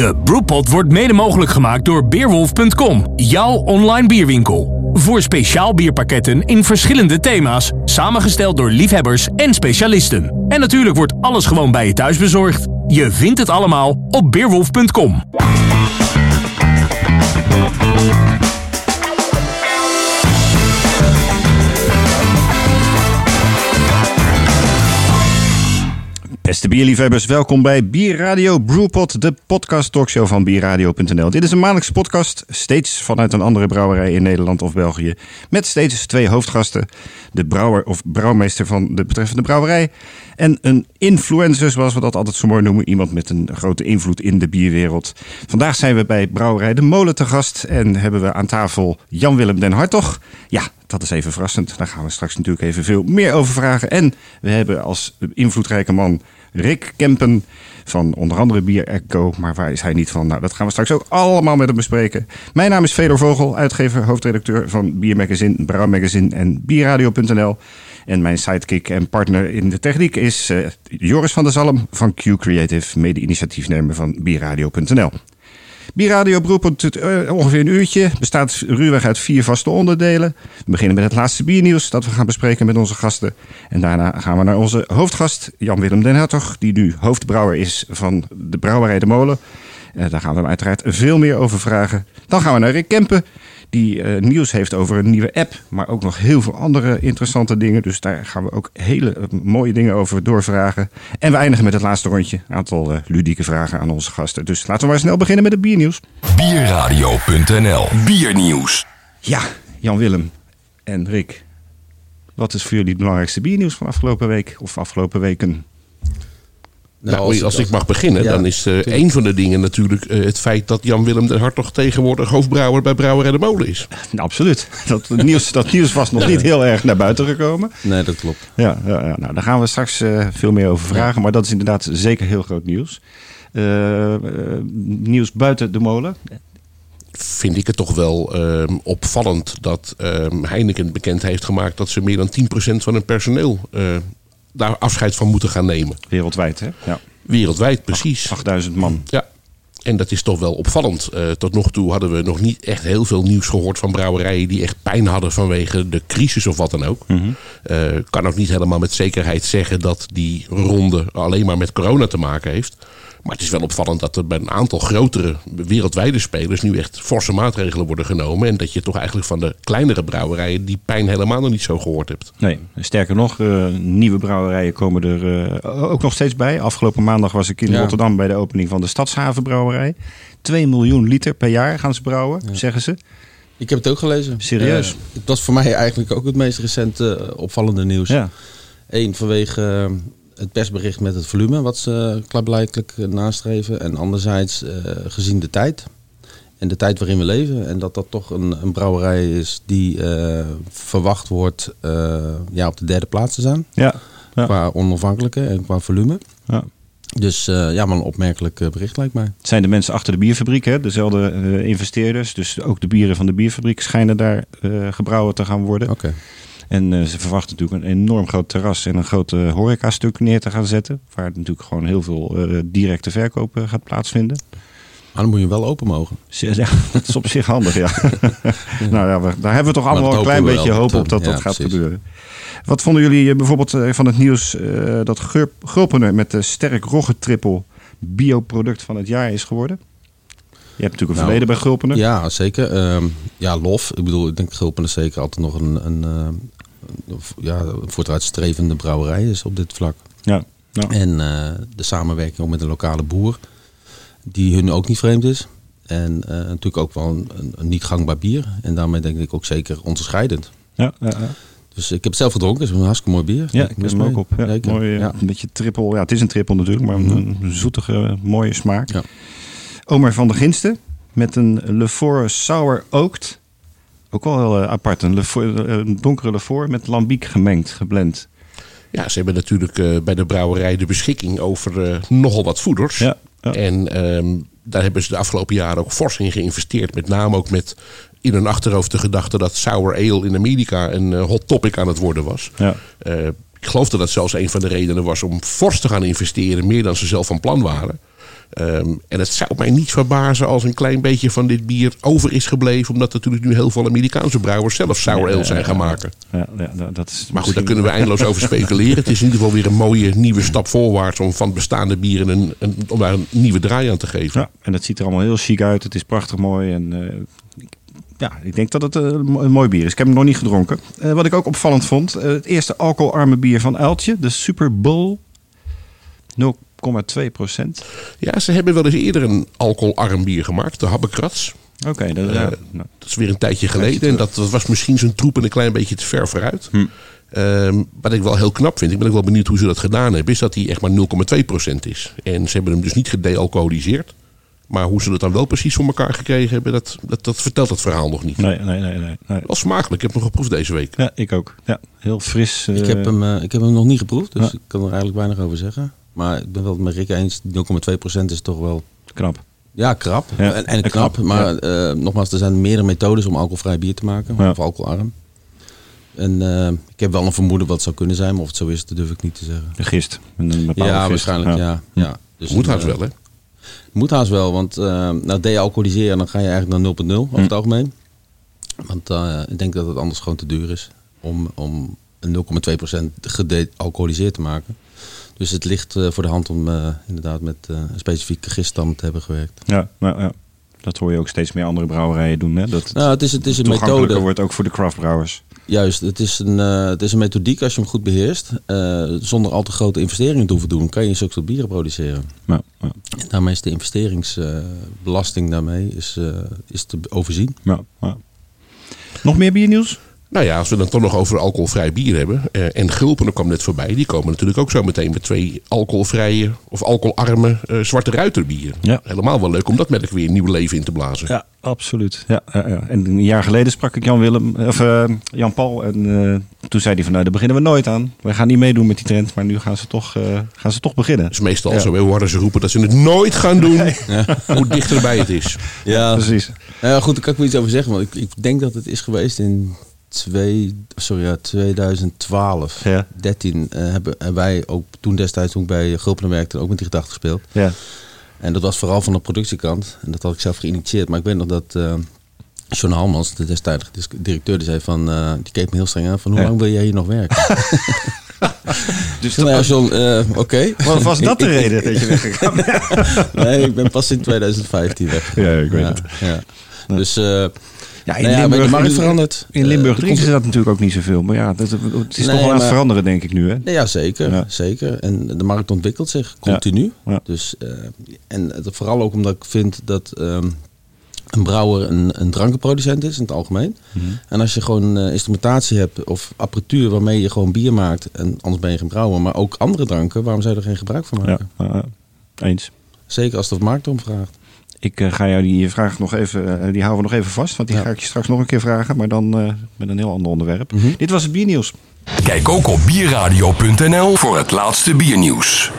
De Brewpot wordt mede mogelijk gemaakt door Beerwolf.com, jouw online bierwinkel. Voor speciaal bierpakketten in verschillende thema's, samengesteld door liefhebbers en specialisten. En natuurlijk wordt alles gewoon bij je thuis bezorgd. Je vindt het allemaal op Beerwolf.com. Beste bierliefhebbers, welkom bij Bierradio Brewpot, de podcast talkshow van bierradio.nl. Dit is een maandelijkse podcast, steeds vanuit een andere brouwerij in Nederland of België. Met steeds twee hoofdgasten, de brouwer of brouwmeester van de betreffende brouwerij. En een influencer, zoals we dat altijd zo mooi noemen. Iemand met een grote invloed in de bierwereld. Vandaag zijn we bij Brouwerij De Molen te gast en hebben we aan tafel Jan-Willem den Hartog. Ja, dat is even verrassend. Daar gaan we straks natuurlijk even veel meer over vragen. En we hebben als invloedrijke man Rick Kempen van onder andere Bier Echo. Maar waar is hij niet van? Nou, dat gaan we straks ook allemaal met hem bespreken. Mijn naam is Fedor Vogel, uitgever, hoofdredacteur van Biermagazine, Brouwmagazine en Bierradio.nl. En mijn sidekick en partner in de techniek is uh, Joris van der Zalm van Q Creative, mede-initiatiefnemer van Bierradio.nl. Bierradio Broerpunt uh, ongeveer een uurtje. Bestaat ruwweg uit vier vaste onderdelen. We beginnen met het laatste biernieuws dat we gaan bespreken met onze gasten. En daarna gaan we naar onze hoofdgast Jan-Willem den Hertog. Die nu hoofdbrouwer is van de Brouwerij De Molen. Uh, daar gaan we hem uiteraard veel meer over vragen. Dan gaan we naar Rick Kempen die uh, nieuws heeft over een nieuwe app, maar ook nog heel veel andere interessante dingen. Dus daar gaan we ook hele uh, mooie dingen over doorvragen. En we eindigen met het laatste rondje. Een aantal uh, ludieke vragen aan onze gasten. Dus laten we maar snel beginnen met het biernieuws. Bierradio.nl Biernieuws. Ja, Jan-Willem en Rick. Wat is voor jullie het belangrijkste biernieuws van afgelopen week of afgelopen weken? Nou, nou, als, als, ik mag beginnen, ja, dan is uh, een van de dingen natuurlijk uh, het feit dat Jan-Willem den Hartog tegenwoordig hoofdbrouwer bij Brouwerij de Molen is. Nou, absoluut. Dat nieuws, dat nieuws was nog niet heel erg naar buiten gekomen. Nee, dat klopt. Ja, ja, ja. Nou, daar gaan we straks uh, veel meer over vragen. Maar dat is inderdaad zeker heel groot nieuws. nieuws buiten de molen. Vind ik het toch wel opvallend dat Heineken bekend heeft gemaakt dat ze meer dan 10% van hun personeel daar afscheid van moeten gaan nemen. Wereldwijd, hè? Ja. Wereldwijd, precies. 8000 man. Ja. En dat is toch wel opvallend. Uh, tot nog toe hadden we nog niet echt heel veel nieuws gehoord van brouwerijen die echt pijn hadden vanwege de crisis of wat dan ook. Ik mm -hmm. uh, kan ook niet helemaal met zekerheid zeggen dat die ronde alleen maar met corona te maken heeft. Maar het is wel opvallend dat er bij een aantal grotere wereldwijde spelers nu echt forse maatregelen worden genomen. En dat je toch eigenlijk van de kleinere brouwerijen die pijn helemaal nog niet zo gehoord hebt. Nee, sterker nog, uh, nieuwe brouwerijen komen er uh, ook nog steeds bij. Afgelopen maandag was ik in ja. Rotterdam bij de opening van de Stadshavenbrouwerij. 2 miljoen liter per jaar gaan ze brouwen, ja. zeggen ze. Ik heb het ook gelezen. Serieus? Uh, het was voor mij eigenlijk ook het meest recente opvallende nieuws. Ja. Eén, vanwege het persbericht met het volume wat ze klaarblijkelijk nastreven. En anderzijds uh, gezien de tijd en de tijd waarin we leven. En dat dat toch een, een brouwerij is die uh, verwacht wordt uh, ja, op de derde plaats te zijn. Ja, ja. Qua onafhankelijke en qua volume. Ja. Dus uh, ja, maar een opmerkelijk bericht lijkt mij. Het zijn de mensen achter de bierfabriek, hè? dezelfde investeerders. Dus ook de bieren van de bierfabriek schijnen daar gebrouwen te gaan worden. Oké. Okay. En uh, ze verwachten natuurlijk een enorm groot terras en een groot uh, horeca-stuk neer te gaan zetten. Waar natuurlijk gewoon heel veel uh, directe verkoop gaat plaatsvinden. Maar dan moet je wel open mogen. Ja, dat is op zich handig, ja. nou ja, we, daar hebben we toch allemaal een klein beetje hoop op dat ja, dat gaat precies. gebeuren. Wat vonden jullie bijvoorbeeld van het nieuws dat Gulpener met de sterk rogge triple bioproduct van het jaar is geworden? Je hebt natuurlijk een nou, verleden bij Gulpener. Ja, zeker. Uh, ja, lof. Ik bedoel, ik denk Gulpener zeker altijd nog een, een ja, vooruitstrevende brouwerij is op dit vlak. Ja. ja. En uh, de samenwerking ook met een lokale boer, die hun ook niet vreemd is. En uh, natuurlijk ook wel een, een, niet gangbaar bier. En daarmee denk ik ook zeker onderscheidend. Ja, ja, ja. Dus ik heb het zelf gedronken. Het is een hartstikke mooi bier. Ja, ik mis hem ook op. Ja, mooi, ja. Een beetje trippel. Ja, het is een trippel natuurlijk, maar een, een zoetige, mooie smaak. Ja. Omer van der Ginsten met een Lefort Sour Oaked. Ook wel heel uh, apart. Een, een donkere Lefort met lambiek gemengd, geblend. Ja, ze hebben natuurlijk uh, bij de brouwerij de beschikking over nogal wat voeders. Ja, ja. En um, daar hebben ze de afgelopen jaren ook fors in geïnvesteerd. Met name ook met in hun achterhoofd de gedachte dat sour ale in Amerika een hot topic aan het worden was. Ja. ik geloof dat dat zelfs een van de redenen was om fors te gaan investeren. Meer dan ze zelf van plan waren. Ehm, en het zou mij niet verbazen als een klein beetje van dit bier over is gebleven. Omdat natuurlijk nu heel veel Amerikaanse brouwers zelf sour ale zijn gaan maken. Ja, ja, dat is Maar goed, daar kunnen we eindeloos over speculeren. Het is in ieder geval weer een mooie nieuwe stap voorwaarts om van bestaande bieren een, een, om daar een nieuwe draai aan te geven. Ja, en het ziet er allemaal heel chic uit. Het is prachtig mooi. En eh, ja, ik denk dat het eh, een mo- een mooi bier is. Ik heb hem nog niet gedronken. Eh, wat ik ook opvallend vond, het eerste alcoholarme bier van Uiltje, de Super Bowl. 0,2 procent. Ja, ze hebben wel eens eerder een alcoholarm bier gemaakt, de Habbekrats. Oké, dat, Eh, nou, Dat is weer een tijdje geleden. En dat, was misschien zijn troepen een klein beetje te ver vooruit. Hm. Ehm, wat ik wel heel knap vind, ik ben ook wel benieuwd hoe ze dat gedaan hebben, is dat hij echt maar 0,2% is. En ze hebben hem dus niet gedealcoholiseerd. Maar hoe ze dat dan wel precies voor elkaar gekregen hebben, dat, dat, dat vertelt het verhaal nog niet. nee, nee, nee, nee, nee. Wel smakelijk, ik heb hem geproefd deze week. Ja, ik ook. Ja, heel fris. Ik eh, heb, hem, eh, ik heb hem nog niet geproefd, dus ik kan er eigenlijk weinig over zeggen. Maar ik ben wel het met Rick eens, 0,2% is toch wel knap. ja, krap. Ja, en, en en knap, knap, maar eh, nogmaals, er zijn meerdere methodes om alcoholvrij bier te maken. Ja. Of alcoholarm. En eh, ik heb wel een vermoeden wat het zou kunnen zijn, maar of het zo is, dat durf ik niet te zeggen. De gist. Een, bepaalde Ja, gist. waarschijnlijk, ja. ja. Dus Moet haast eh, wel, hè? Moet haast wel, want uh, nou, de-alcoholiseren, dan ga je eigenlijk naar 0.0 Hm. over het algemeen. Want ik denk dat het anders gewoon te duur is om, om een 0,2% gede-alcoholiseerd te maken. Dus het ligt eh, voor de hand om eh, inderdaad met eh, een specifieke giststam te hebben gewerkt. Ja, nou, ja. Dat hoor je ook steeds meer andere brouwerijen doen. Hè? Dat het Nou, het is, het is een methode. wordt ook voor de craftbrouwers. Juist, het is, een, het is een methodiek als je hem goed beheerst. eh, zonder al te grote investeringen te hoeven doen, kan je zulke soort bieren produceren. Ja, ja, En daarmee is de investeringsbelasting daarmee is, is te overzien. ja. Nog meer biernieuws? Nou ja, als we dan toch nog over alcoholvrij bier hebben. eh, en Gulpen, er kwam net voorbij. Die komen natuurlijk ook zo meteen met twee alcoholvrije of alcoholarme eh, zwarte ruiterbieren. Ja. Helemaal wel leuk om dat merk weer een nieuw leven in te blazen. Ja, absoluut. Ja, ja, ja. En een jaar geleden sprak ik Jan Willem, of eh, Jan Paul. En eh, toen zei hij van nou, daar beginnen we nooit aan. Wij gaan niet meedoen met die trend, maar nu gaan ze toch, eh, gaan ze toch beginnen. Dat is meestal Ja. zo. Hoe harder ze roepen dat ze het nooit gaan doen, hoe dichterbij het is. Ja, Precies. Nou ja, goed, daar kan ik wel iets over zeggen. Want ik, ik denk dat het is geweest in twee, sorry, ja, 2012, Ja. 13. eh, hebben, wij ook toen destijds, toen ik bij Gulpen werkte, ook met die gedachte gespeeld. Ja. En dat was vooral van de productiekant. En dat had ik zelf geïnitieerd. Maar ik weet nog dat eh John Halmans, de destijdige directeur, die zei van... eh, die keek me heel streng aan van hoe Ja. lang wil jij hier nog werken? Dus nou ja, John, oké. was, was dat de reden dat je weggegaan bent? Nee, ik ben pas in 2015 weg. Ja, ik weet het. Ja. Dus Ja, nou ja, de markt verandert. In Limburg Eh, de drinken ze dat natuurlijk ook niet zoveel. Maar ja, dat, het is Nee, toch wel aan het veranderen, denk ik nu. Hè? Ja, zeker, Ja. zeker. En de markt ontwikkelt zich continu. Ja. Dus, eh, en het, vooral ook omdat ik vind dat ehm, een brouwer een, een drankenproducent is in het algemeen. Mhm. En als je gewoon eh, instrumentatie hebt of apparatuur waarmee je gewoon bier maakt, en anders ben je geen brouwer, maar ook andere dranken, waarom zou je er geen gebruik van maken? eens. Zeker als de markt om vraagt. Ik eh, ga jou die vraag nog even, eh, die houden we nog even vast. Want die Ja. ga ik je straks nog een keer vragen. Maar dan eh, met een heel ander onderwerp. Mhm. Dit was het biernieuws. Kijk ook op bierradio.nl voor het laatste biernieuws.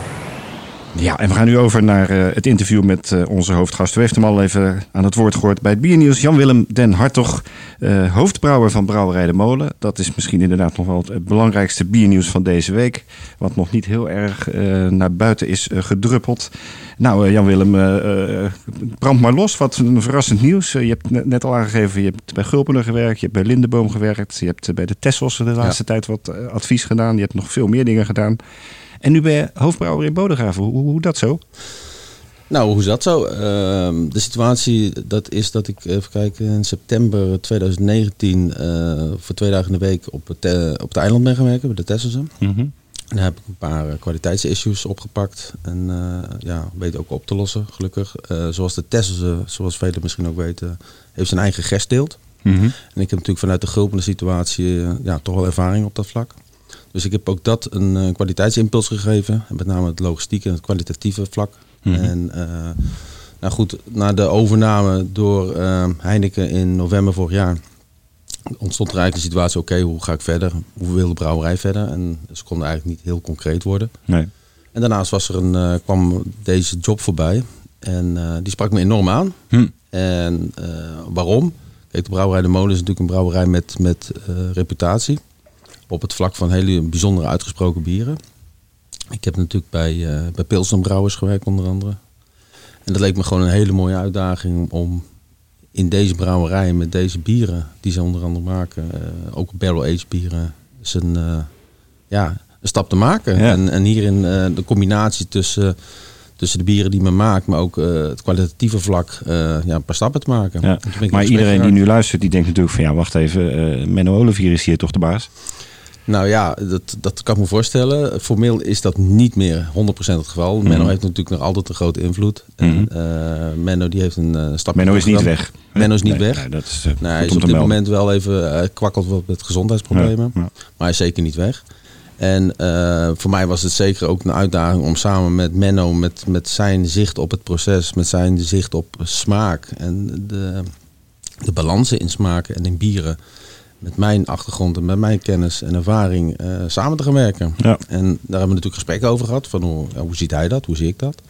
Ja, en we gaan nu over naar eh, het interview met eh, onze hoofdgast. U heeft hem al even aan het woord gehoord bij het biernieuws. Jan-Willem den Hartog, eh, hoofdbrouwer van Brouwerij de Molen. Dat is misschien inderdaad nog wel het belangrijkste biernieuws van deze week. Wat nog niet heel erg naar buiten is gedruppeld. Nou, Jan-Willem, brand maar los. Wat een verrassend nieuws. Je hebt net- al aangegeven, je hebt bij Gulpener gewerkt. Je hebt bij Lindeboom gewerkt. Je hebt bij de Tessels de laatste tijd wat advies gedaan. Je hebt nog veel meer dingen gedaan. En nu ben je hoofdbrouwer in Bodegraven. Hoe, hoe dat zo? Nou, hoe is dat zo? Ehm, de situatie dat is dat ik, even kijken, in september 2019 eh, voor twee dagen in de week op het, eh, op het eiland ben gaan werken, bij de Tesselse. En daar heb ik een paar eh, kwaliteitsissues opgepakt en ja, weet ook op te lossen, gelukkig. Zoals de Tesselse, zoals velen misschien ook weten, heeft zijn eigen gersteelt. En ik heb natuurlijk vanuit de gulpende situatie ja, toch wel ervaring op dat vlak. Dus ik heb ook dat een eh, kwaliteitsimpuls gegeven. En met name het logistieke en het kwalitatieve vlak. Mhm. En eh, nou goed, na de overname door eh, Heineken in november vorig jaar ontstond er eigenlijk de situatie, oké, hoe ga ik verder? Hoe wil de brouwerij verder? En ze konden eigenlijk niet heel concreet worden. Nee. En daarnaast was er een, eh, kwam deze job voorbij. En die sprak me enorm aan. Hm. En waarom? Kijk, de brouwerij De Molen is natuurlijk een brouwerij met, met reputatie. Op het vlak van hele bijzondere uitgesproken bieren. Ik heb natuurlijk bij, eh bij Pilsen Brouwers gewerkt onder andere. En dat leek me gewoon een hele mooie uitdaging om in deze brouwerij met deze bieren die ze onder andere maken, eh, ook barrel-aged bieren, is een, eh, ja, een stap te maken. Ja. En, en hierin de combinatie tussen, tussen de bieren die men maakt, maar ook het kwalitatieve vlak, ja, een paar stappen te maken. Ja. Maar iedereen die nu luistert, die denkt natuurlijk van ja, wacht even, Menno Olivier is hier toch de baas? Nou ja, dat, dat kan ik me voorstellen. Formeel is dat niet meer 100% het geval. Menno heeft natuurlijk nog altijd een grote invloed. En eh, Menno die heeft een uh, stap. Mhm. Menno is niet weg. Menno is niet Nee, weg. nee, dat is, eh, Nee, hij is op dit melden. moment wel even hij kwakkelt wat met gezondheidsproblemen. Ja, ja. Maar hij is zeker niet weg. En eh, voor mij was het zeker ook een uitdaging om samen met Menno, met, met zijn zicht op het proces, met zijn zicht op smaak en de, de balansen in smaken en in bieren, met mijn achtergrond en met mijn kennis en ervaring eh, samen te gaan werken. Ja. En daar hebben we natuurlijk gesprekken over gehad. Van hoe, hoe ziet hij dat? Hoe zie ik dat?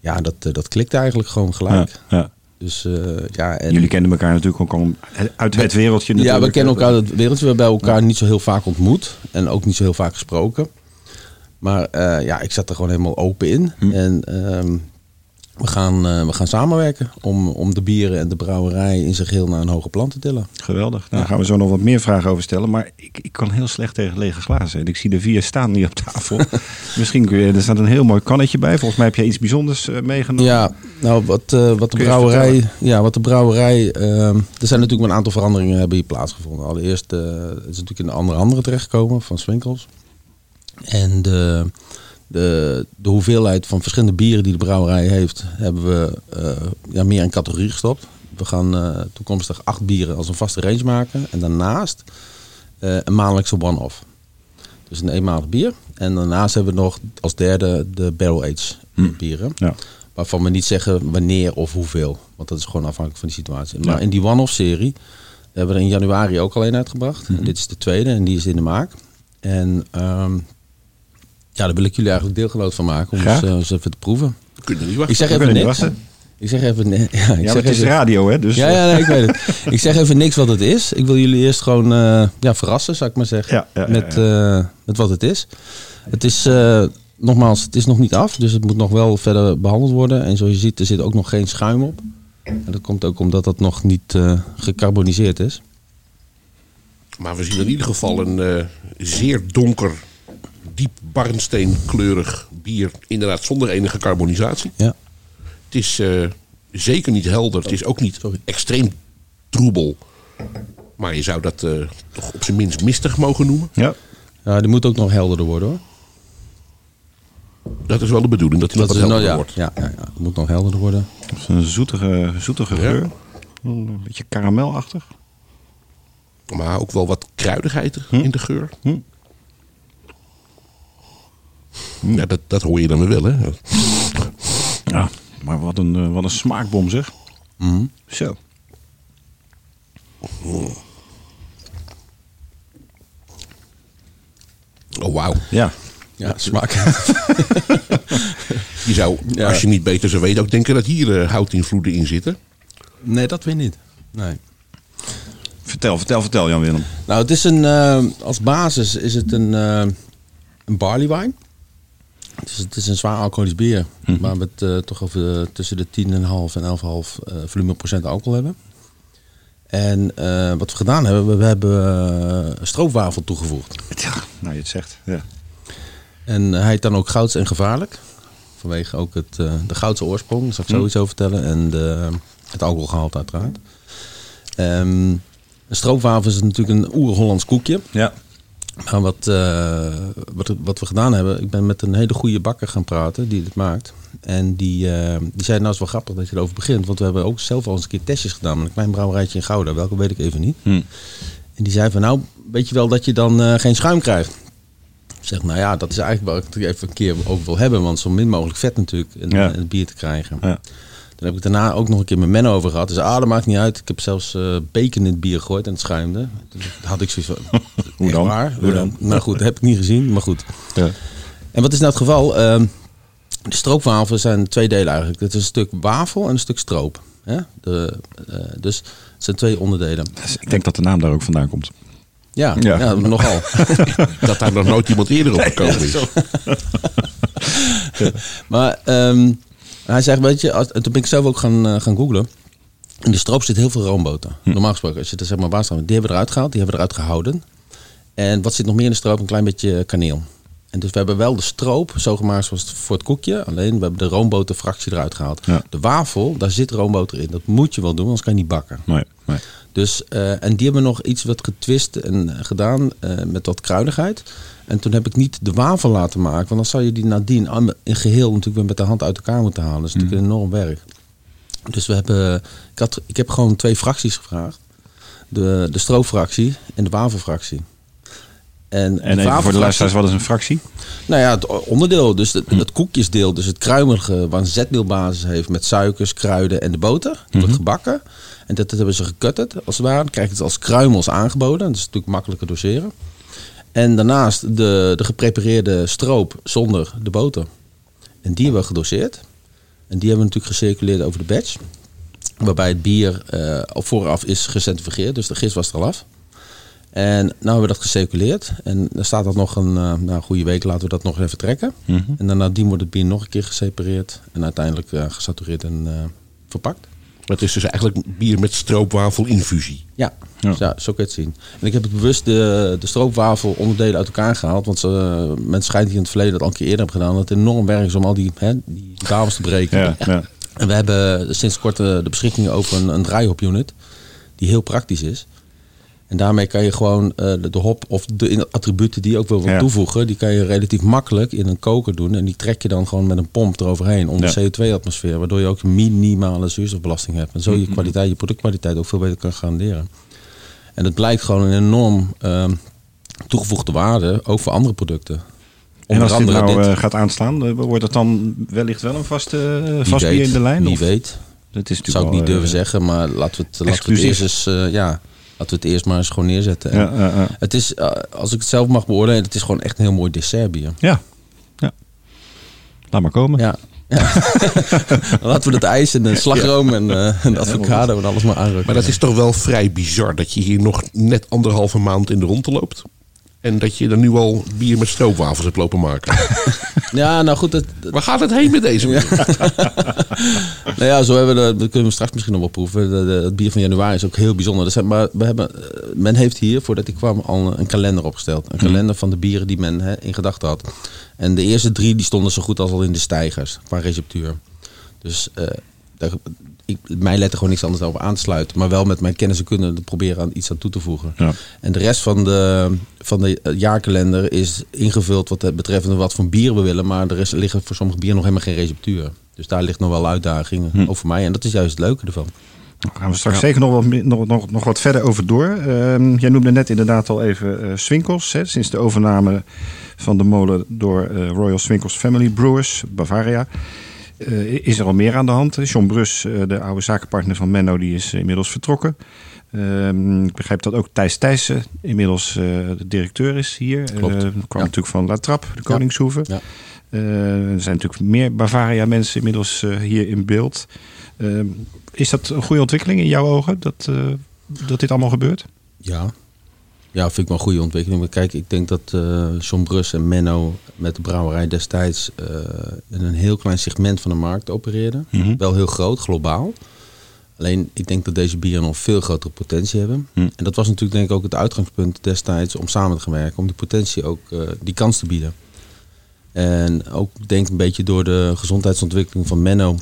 Ja, dat, eh, dat klikt eigenlijk gewoon gelijk. Ja, ja. Dus eh, ja, en Jullie kennen elkaar natuurlijk ook al uit het wereldje ja, we natuurlijk. kennen elkaar uit het wereldje. We hebben elkaar niet zo heel vaak ontmoet. En ook niet zo heel vaak gesproken. Maar ja, ik zat er gewoon helemaal open in. Hm. En ehm, we, gaan, eh, we gaan samenwerken om, om de bieren en de brouwerij in zijn geheel naar een hoger plan te tillen. Geweldig. Nou, Daar gaan we zo nog wat meer vragen over stellen. Maar ik, ik kan heel slecht tegen lege glazen. En ik zie er vier staan hier op tafel. Misschien kun je... Er staat een heel mooi kannetje bij. Volgens mij heb je iets bijzonders eh, meegenomen. Ja, nou wat, eh, wat de brouwerij. Ja, wat de brouwerij. er zijn natuurlijk een aantal veranderingen hebben hier plaatsgevonden. Allereerst het is natuurlijk in een andere handen terechtgekomen van Swinkels. En de, de, de hoeveelheid van verschillende bieren die de brouwerij heeft, hebben we eh, ja, meer in categorie gestopt. We gaan eh, toekomstig acht bieren als een vaste range maken. En daarnaast eh, een maandelijkse one-off. Dus een eenmalig bier. En daarnaast hebben we nog als derde de barrel-aged bieren. Ja. Waarvan we niet zeggen wanneer of hoeveel. Want dat is gewoon afhankelijk van de situatie. Maar Ja. in die one-off serie hebben we er in januari ook alleen uitgebracht. Mhm. En dit is de tweede en die is in de maak. En ehm, ja, daar wil ik jullie eigenlijk deelgenoot van maken. Om eens, eh, eens even te proeven. Kunnen we niet wachten. Ik zeg even niks. Ik zeg even... ne- Ja, ik Ja, zeg het is radio, hè? Dus ja, ja, nee, ik weet het. Ik zeg even niks wat het is. Ik wil jullie eerst gewoon eh, ja, verrassen, zou ik maar zeggen. Ja, ja, ja, met, eh, met wat het is. Het is, eh, nogmaals, het is nog niet af. Dus het moet nog wel verder behandeld worden. En zoals je ziet, er zit ook nog geen schuim op. En dat komt ook omdat dat nog niet eh, gecarboniseerd is. Maar we zien in ieder geval een eh, zeer donker, diep barnsteenkleurig bier. Inderdaad zonder enige carbonisatie. Ja. Het is eh, zeker niet helder. Het is ook niet extreem troebel. Maar je zou dat eh, toch op zijn minst mistig mogen noemen. ja. ja, die moet ook nog helderder worden hoor. Dat is wel de bedoeling, dat hij nog Dat wat is, helderder nou, ja, wordt. ja, ja, ja, het moet nog helderder worden. Het is een zoetige, zoetige Ja. geur. Een beetje karamelachtig. Maar ook wel wat kruidigheid Hm? in de geur. Ja, dat, dat hoor je dan weer wel, hè? Ja, maar wat een, eh, wat een smaakbom zeg. Mhm. Zo. Oh, wauw. Ja. Ja, smaak. Je zou, Ja. als je niet beter zou weten, ook denken dat hier eh, houtinvloeden in zitten. nee, dat weer niet. Nee. Vertel, vertel, vertel Jan Willem. Nou, het is een, eh, als basis is het een, eh, een barley wine. Dus het is een zwaar alcoholisch bier. Waar we het eh, toch over eh, tussen de 10,5 en 11,5 eh volume procent alcohol hebben. En wat we gedaan hebben, we, hebben eh, stroopwafel toegevoegd. Ja, nou je het zegt. Ja. En hij heet dan ook gouds en gevaarlijk. Vanwege ook het, de goudse oorsprong, daar zal ik zo iets over vertellen. En de, het alcoholgehalte uiteraard. Ehm, een stroopwafel is natuurlijk een oer-Hollands koekje. ja. Maar wat, eh, wat, wat we gedaan hebben, ik ben met een hele goede bakker gaan praten die dit maakt. En die, eh, die zei, nou is wel grappig dat je erover begint. Want we hebben ook zelf al eens een keer testjes gedaan met een klein brouwerijtje in Gouda. Welke weet ik even niet. Hm. En die zei van, nou weet je wel dat je dan eh, geen schuim krijgt. Ik zeg, nou ja, dat is eigenlijk waar ik het even een keer over wil hebben. Want zo min mogelijk vet natuurlijk in, Ja. in het bier te krijgen. Ja. Toen heb ik daarna ook nog een keer met Menno over gehad. Dus ah, dat maakt niet uit. Ik heb zelfs eh bacon in het bier gegooid en het schuimde. Toen had ik zoiets van, Hoe dan? waar? Hoe dan? Eh, nou goed, dat heb ik niet gezien, maar goed. Ja. En wat is nou het geval? Ehm, de stroopwafels zijn twee delen eigenlijk. Het is een stuk wafel en een stuk stroop. Hè? De, eh, dus het zijn twee onderdelen. Dus Ik denk dat de naam daar ook vandaan komt. Ja, Ja. ja. nogal. Dat daar nog nooit iemand eerder op gekomen is. Maar ehm, En hij zegt, weet je, als, en toen ben ik zelf ook gaan, eh, gaan googlen. In de stroop zit heel veel roomboter. Normaal gesproken, als je er zeg maar water die hebben we eruit gehaald, die hebben we eruit gehouden. En wat zit nog meer in de stroop? Een klein beetje kaneel. En dus we hebben wel de stroop zo gemaakt zoals voor het koekje. Alleen we hebben de roomboterfractie eruit gehaald. Ja. De wafel, daar zit roomboter in. Dat moet je wel doen, anders kan je niet bakken. Nee, nee. Dus, eh, en die hebben nog iets wat getwist en eh, gedaan eh, met wat kruidigheid. En toen heb ik niet de wafel laten maken, want dan zou je die nadien in geheel natuurlijk weer met de hand uit elkaar moeten halen. Dat is natuurlijk een enorm werk. Dus we hebben, ik, had, ik heb gewoon twee fracties gevraagd. De, de stroopfractie en de wafelfractie. En, En even voor de luisteraars, wat is een fractie? nou ja, het onderdeel, dus het, Hm. het koekjesdeel, dus het kruimelige, waar een zetmeelbasis heeft met suikers, kruiden en de boter. Mhm. wordt gebakken. En dat, dat hebben ze gekutterd, als het ware. Dan krijg je het als kruimels aangeboden. Dat is natuurlijk makkelijker doseren. En daarnaast de, de geprepareerde stroop zonder de boter. En die hebben we gedoseerd. En die hebben we natuurlijk gecirculeerd over de batch. Waarbij het bier op vooraf is gecentrifugeerd, dus de gist was er al af. En nou hebben we dat gecirculeerd. En dan staat dat nog een eh, nou, goede week, laten we dat nog even trekken. Mhm. En daarna die wordt het bier nog een keer gesepareerd. En uiteindelijk eh, gesatureerd en verpakt. Het is dus eigenlijk bier met stroopwafelinfusie. Ja, Ja. ja. zo kun je het zien. En ik heb het bewust de, de stroopwafel onderdelen uit elkaar gehaald. Want ze, men schijnt hier in het verleden dat al een keer eerder hebben gedaan. Dat het enorm werk is om al die, hè, die wafels te breken. Ja, ja. En we hebben sinds kort eh, de beschikking over een, een draaihop-unit. Die heel praktisch is. En daarmee kan je gewoon eh, de, hop of de attributen die je ook wil Ja. toevoegen. Die kan je relatief makkelijk in een koker doen. En die trek je dan gewoon met een pomp eroverheen onder Ja. CO2-atmosfeer. Waardoor je ook minimale zuurstofbelasting hebt. En zo je kwaliteit, je productkwaliteit ook veel beter kan garanderen. En het blijkt gewoon een enorm ehm, toegevoegde waarde, ook voor andere producten. En als dit nou andere eh, gaat aanslaan, eh, wordt het dan wellicht wel een vaste, vast in de lijn? Wie of? weet. Dat is Dat zou ik niet durven zeggen, maar laten we het, laten we het exclusief. eerst eens, ja, laten we het eerst maar eens gewoon neerzetten. En Ja, ja, ja. Het is, eh, als ik het zelf mag beoordelen, het is gewoon echt een heel mooi dessertbier. ja. ja. Laat maar komen. Ja. ja. laten we dat ijs en de slagroom en, eh, en de avocado en alles maar aanrukken. Maar dat is toch wel vrij bizar dat je hier nog net anderhalve maand in de ronde loopt. En dat je dan nu al bier met stroopwafels hebt lopen maken. Ja, nou goed, Waar gaat het heen met deze nou ja, zo hebben we, dat kunnen we straks misschien nog wel proeven. De, de- het bier van januari is ook heel bijzonder. Er zijn, maar we hebben, eh, men heeft hier, voordat ik kwam, al een kalender opgesteld. Een kalender van de bieren die men hè, in gedachten had. En de eerste drie die stonden zo goed als al in de stijgers qua receptuur. Dus eh, daar, ik, mij let er gewoon niks anders over aan te sluiten. Maar wel met mijn kennis en kunde te proberen aan iets aan toe te voegen. Ja. En de rest van de, van de eh, jaarkalender is ingevuld wat het betreft wat voor bier we willen. Maar er is, liggen voor sommige bieren nog helemaal geen receptuur. Dus daar ligt nog wel uitdagingen Hm. ook voor mij. En dat is juist het leuke ervan. Daar gaan we straks zeker nog wat, nog, nog, nog wat verder over door. Ehm, jij noemde net inderdaad al even eh Swinkels. Hè, sinds de overname van de molen door eh, Royal Swinkels Family Brewers, Bavaria. Eh, is er al meer aan de hand. John Brus, eh, de oude zakenpartner van Menno, die is inmiddels vertrokken. Ehm, ik begrijp dat ook Thijs Thijssen inmiddels eh, de directeur is hier. Klopt. Kwam Ja. natuurlijk van La Trappe, de Koningshoeve. Ja. Er zijn natuurlijk meer Bavaria mensen inmiddels hier in beeld. Ehm, is dat een goede ontwikkeling in jouw ogen, dat, dat dit allemaal gebeurt? Ja. Ja, vind ik wel een goede ontwikkeling. Maar kijk, ik denk dat eh John Brus en Menno met de brouwerij destijds eh, in een heel klein segment van de markt opereerden. Mhm. Wel heel groot, globaal. Alleen, ik denk dat deze bieren nog veel grotere potentie hebben. Hm. En dat was natuurlijk denk ik ook het uitgangspunt destijds om samen te gaan werken. Om die potentie ook eh, die kans te bieden. En ook denk ik een beetje door de gezondheidsontwikkeling van Menno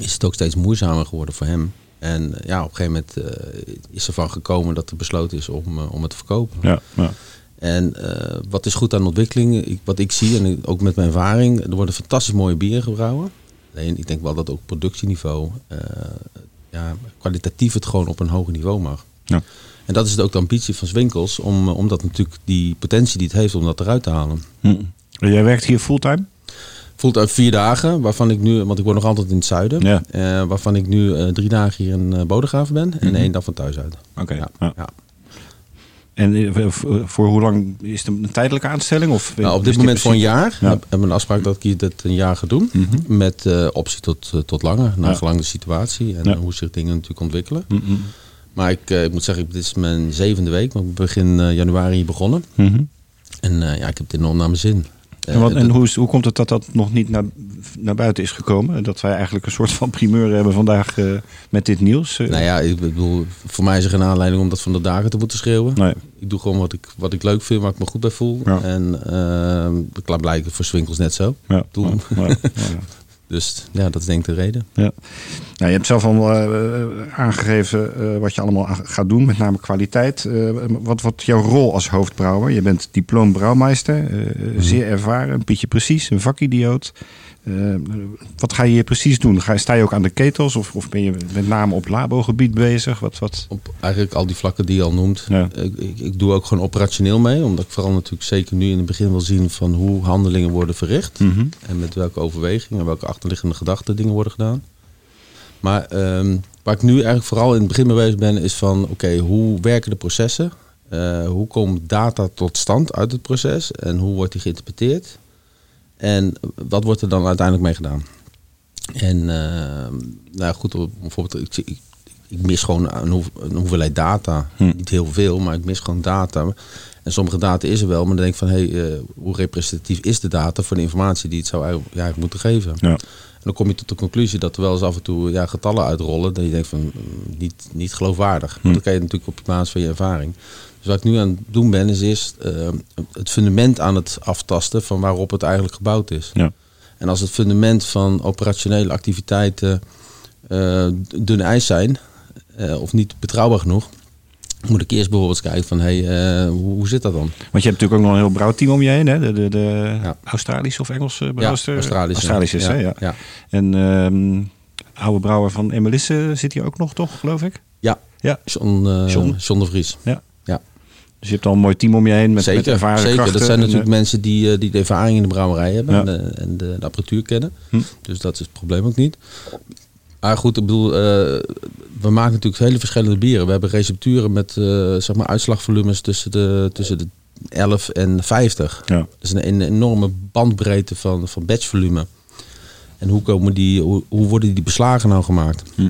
is het ook steeds moeizamer geworden voor hem. En eh, ja, op een gegeven moment eh, is er van gekomen dat er besloten is om, eh, om het te verkopen. Ja, ja. En wat is goed aan de ontwikkeling? Ik, wat ik zie, en ook met mijn ervaring, er worden fantastisch mooie bieren gebrouwen. Alleen ik denk wel dat ook productieniveau, ja, kwalitatief het gewoon op een hoger niveau mag. Ja. En dat is ook de ambitie van Zwinkels, om, om dat natuurlijk die potentie die het heeft, om dat eruit te halen. Hm. Jij werkt hier fulltime? Voelt uit vier dagen, waarvan ik nu, want ik woon nog altijd in het zuiden, Ja. eh, waarvan ik nu eh, drie dagen hier in uh, Bodegraven ben en één dag van thuis uit. Oké. Ja, ja. ja. En eh, voor, hoe lang is het een tijdelijke aanstelling? Of Nou, op dit moment voor een jaar. Ja. Mhm. We hebben een afspraak dat ik hier dit een jaar ga doen. Met eh, optie tot, eh, tot langer, naar gelang de situatie en eh, hoe zich dingen natuurlijk ontwikkelen. Mhm. Maar ik, eh, ik moet zeggen, dit is mijn zevende week. Maar ik begin eh, januari begonnen. Mhm. En eh, ja, ik heb het enorm naar mijn zin. En, wat, Eh, en hoe, hoe komt het dat dat nog niet naar, naar buiten is gekomen? Dat wij eigenlijk een soort van primeur hebben vandaag eh, met dit nieuws? Eh, Nou ja, ik bedoel, voor mij is er geen aanleiding om dat van de dagen te moeten schreeuwen. Nee. Ik doe gewoon wat ik, wat ik leuk vind, waar ik me goed bij voel. Ja. En uh, dat blijkt voor Swinkels net zo. Ja, ja. Dus ja, dat is denk ik de reden. Ja. Nou, je hebt zelf al eh, aangegeven eh, wat je allemaal gaat doen, met name kwaliteit. Eh, wat wordt jouw rol als hoofdbrouwer? Je bent diploma brouwmeister, eh, zeer ervaren, een beetje precies, een vakidioot. Eh, wat ga je hier precies doen? Ga, sta je ook aan de ketels of, of ben je met name op labogebied bezig? Wat, wat? Op eigenlijk al die vlakken die je al noemt. Ja. Ik, ik, ik doe ook gewoon operationeel mee. Omdat ik vooral natuurlijk zeker nu in het begin wil zien van hoe handelingen worden verricht. Mhm. En met welke overwegingen en welke achterliggende gedachten dingen worden gedaan. Maar ehm, waar ik nu eigenlijk vooral in het begin mee bezig ben, is van oké, hoe werken de processen? Eh, hoe komt data tot stand uit het proces? En hoe wordt die geïnterpreteerd? En wat wordt er dan uiteindelijk mee gedaan? En ehm, nou goed, bijvoorbeeld, ik, ik, ik mis gewoon een, hoe- een hoeveelheid data. Hm. Niet heel veel, maar ik mis gewoon data. En sommige data is er wel, maar dan denk ik van, hé, hey, eh, hoe representatief is de data voor de informatie die het zou eigenlijk, ja, moeten geven? Ja. En dan kom je tot de conclusie dat er wel eens af en toe ja, getallen uitrollen. Dat je denkt van mm, niet, niet geloofwaardig. Maar dat kan je natuurlijk op basis van je ervaring. Dus wat ik nu aan het doen ben, is eerst eh, het fundament aan het aftasten van waarop het eigenlijk gebouwd is. Ja. En als het fundament van operationele activiteiten eh dun ijs zijn, eh, of niet betrouwbaar genoeg, moet ik eerst bijvoorbeeld kijken van hey, hoe, hoe zit dat dan? Want je hebt natuurlijk ook nog een heel brouwteam om je heen, hè? De, de, de Ja. Australische of Engelse brouwster? Australisch. Australische, is, hè? Ja. ja. En ehm, oude brouwer van Emelisse zit hier ook nog, toch, geloof ik? Ja, Ja. John, John. John de Vries. Ja. Dus je hebt al een mooi team om je heen met, met zeker, ervaren zeker. krachten. Dat zijn en, natuurlijk eh, mensen die, eh, die de ervaring in de brouwerij hebben Ja. en, de, en de, de apparatuur kennen. Hm. Dus dat is het probleem ook niet. Maar goed, ik bedoel, eh, we maken natuurlijk hele verschillende bieren. We hebben recepturen met eh, zeg maar uitslagvolumes tussen de, tussen de 11 en 50. Ja. Dat is een, een enorme bandbreedte van, van batchvolume. En hoe, komen die, hoe, hoe worden die beslagen nou gemaakt? Hm.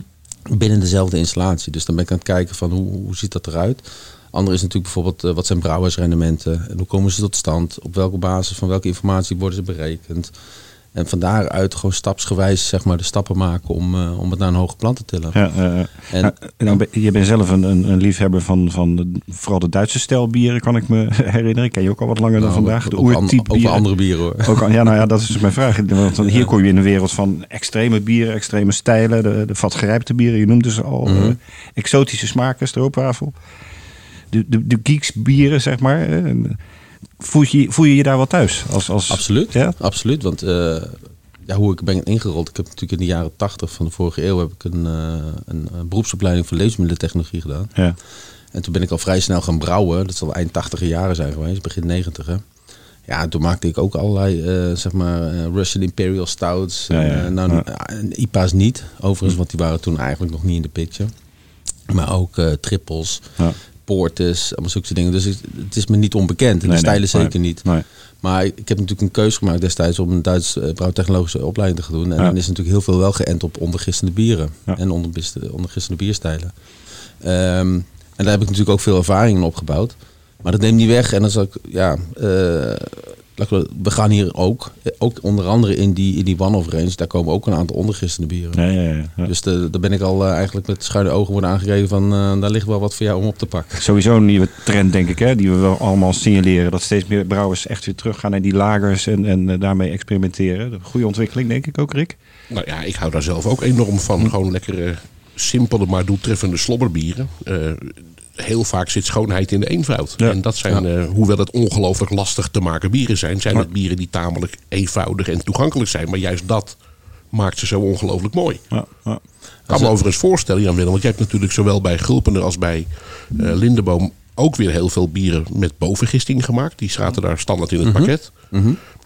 Binnen dezelfde installatie. Dus dan ben ik aan het kijken van hoe, hoe ziet dat eruit? Ander is natuurlijk bijvoorbeeld eh, wat zijn brouwersrendementen en hoe komen ze tot stand? Op welke basis van welke informatie worden ze berekend? En van daaruit gewoon stapsgewijs zeg maar, de stappen maken om, eh, om het naar een hoger plan te tillen. Ja, eh, En- nou, nou, ben- je bent zelf een, een, een liefhebber van, van de- vooral de Duitse stijl bieren, kan ik me herinneren. Ken je ook al wat langer dan Nou, vandaag. De ook, an- ook andere bieren hoor. Ook ja, nou ja, dat is dus mijn vraag. Want hier kom je in een wereld van extreme bieren, extreme stijlen, de, de vatgerijpte bieren. Je noemde ze al. Mhm. eh, exotische smaken, stroopwafel. De, de, de geeks bieren, zeg maar. eh, Voel je, voel je je daar wel thuis? Als, als, Absoluut, Ja? absoluut. Want eh, ja, hoe ik ben ingerold, ik heb natuurlijk in de jaren 80 van de vorige eeuw heb ik een, eh, een, beroepsopleiding voor levensmiddelentechnologie gedaan. Ja. En toen ben ik al vrij snel gaan brouwen. Dat zal eind 80 jaren zijn geweest, begin 90 hè. Ja, en toen maakte ik ook allerlei, zeg maar, eh, Russian Imperial Stouts. Ja, ja, en, nou, ja. en IPA's niet, overigens, want die waren toen eigenlijk nog niet in de picture. Maar ook trippels, Ja. portes, allemaal zulke dingen. Dus het, is me niet onbekend. En Nee, de stijlen nee, zeker nee, niet. Maar ik heb natuurlijk een keuze gemaakt destijds om een Duits eh, brouwtechnologische opleiding te gaan doen. En Ja. dan is natuurlijk heel veel wel geënt op ondergistende bieren. Ja. En ondergistende, bierstijlen. Ehm, en daar heb ik natuurlijk ook veel ervaring in opgebouwd. Maar dat neemt niet weg. En dan zal ik, ja, eh, we, we gaan hier ook, ook onder andere in die, in die one-off range, daar komen ook een aantal ondergistende bieren. Ja, ja, ja, ja. Dus de, daar ben ik al eh, eigenlijk met schuine ogen worden aangegeven van, eh, daar ligt wel wat voor jou om op te pakken. Sowieso een nieuwe trend, denk ik, hè, die we wel allemaal signaleren. Dat steeds meer brouwers echt weer teruggaan naar die lagers en, en eh, daarmee experimenteren. Een goede ontwikkeling, denk ik ook, Rick. Nou ja, ik hou daar zelf ook enorm van. Gewoon lekkere, simpele, maar doeltreffende slobberbieren. Heel vaak zit schoonheid in de eenvoud. Ja. En dat zijn, eh, hoewel het ongelooflijk lastig te maken bieren zijn, zijn het bieren die tamelijk eenvoudig en toegankelijk zijn. Maar juist dat maakt ze zo ongelooflijk mooi. Ja, ja. Ik kan me overigens voorstellen, Jan Willem, want jij hebt natuurlijk zowel bij Gulpener als bij eh Lindeboom ook weer heel veel bieren met bovengisting gemaakt. Die zaten daar standaard in het pakket.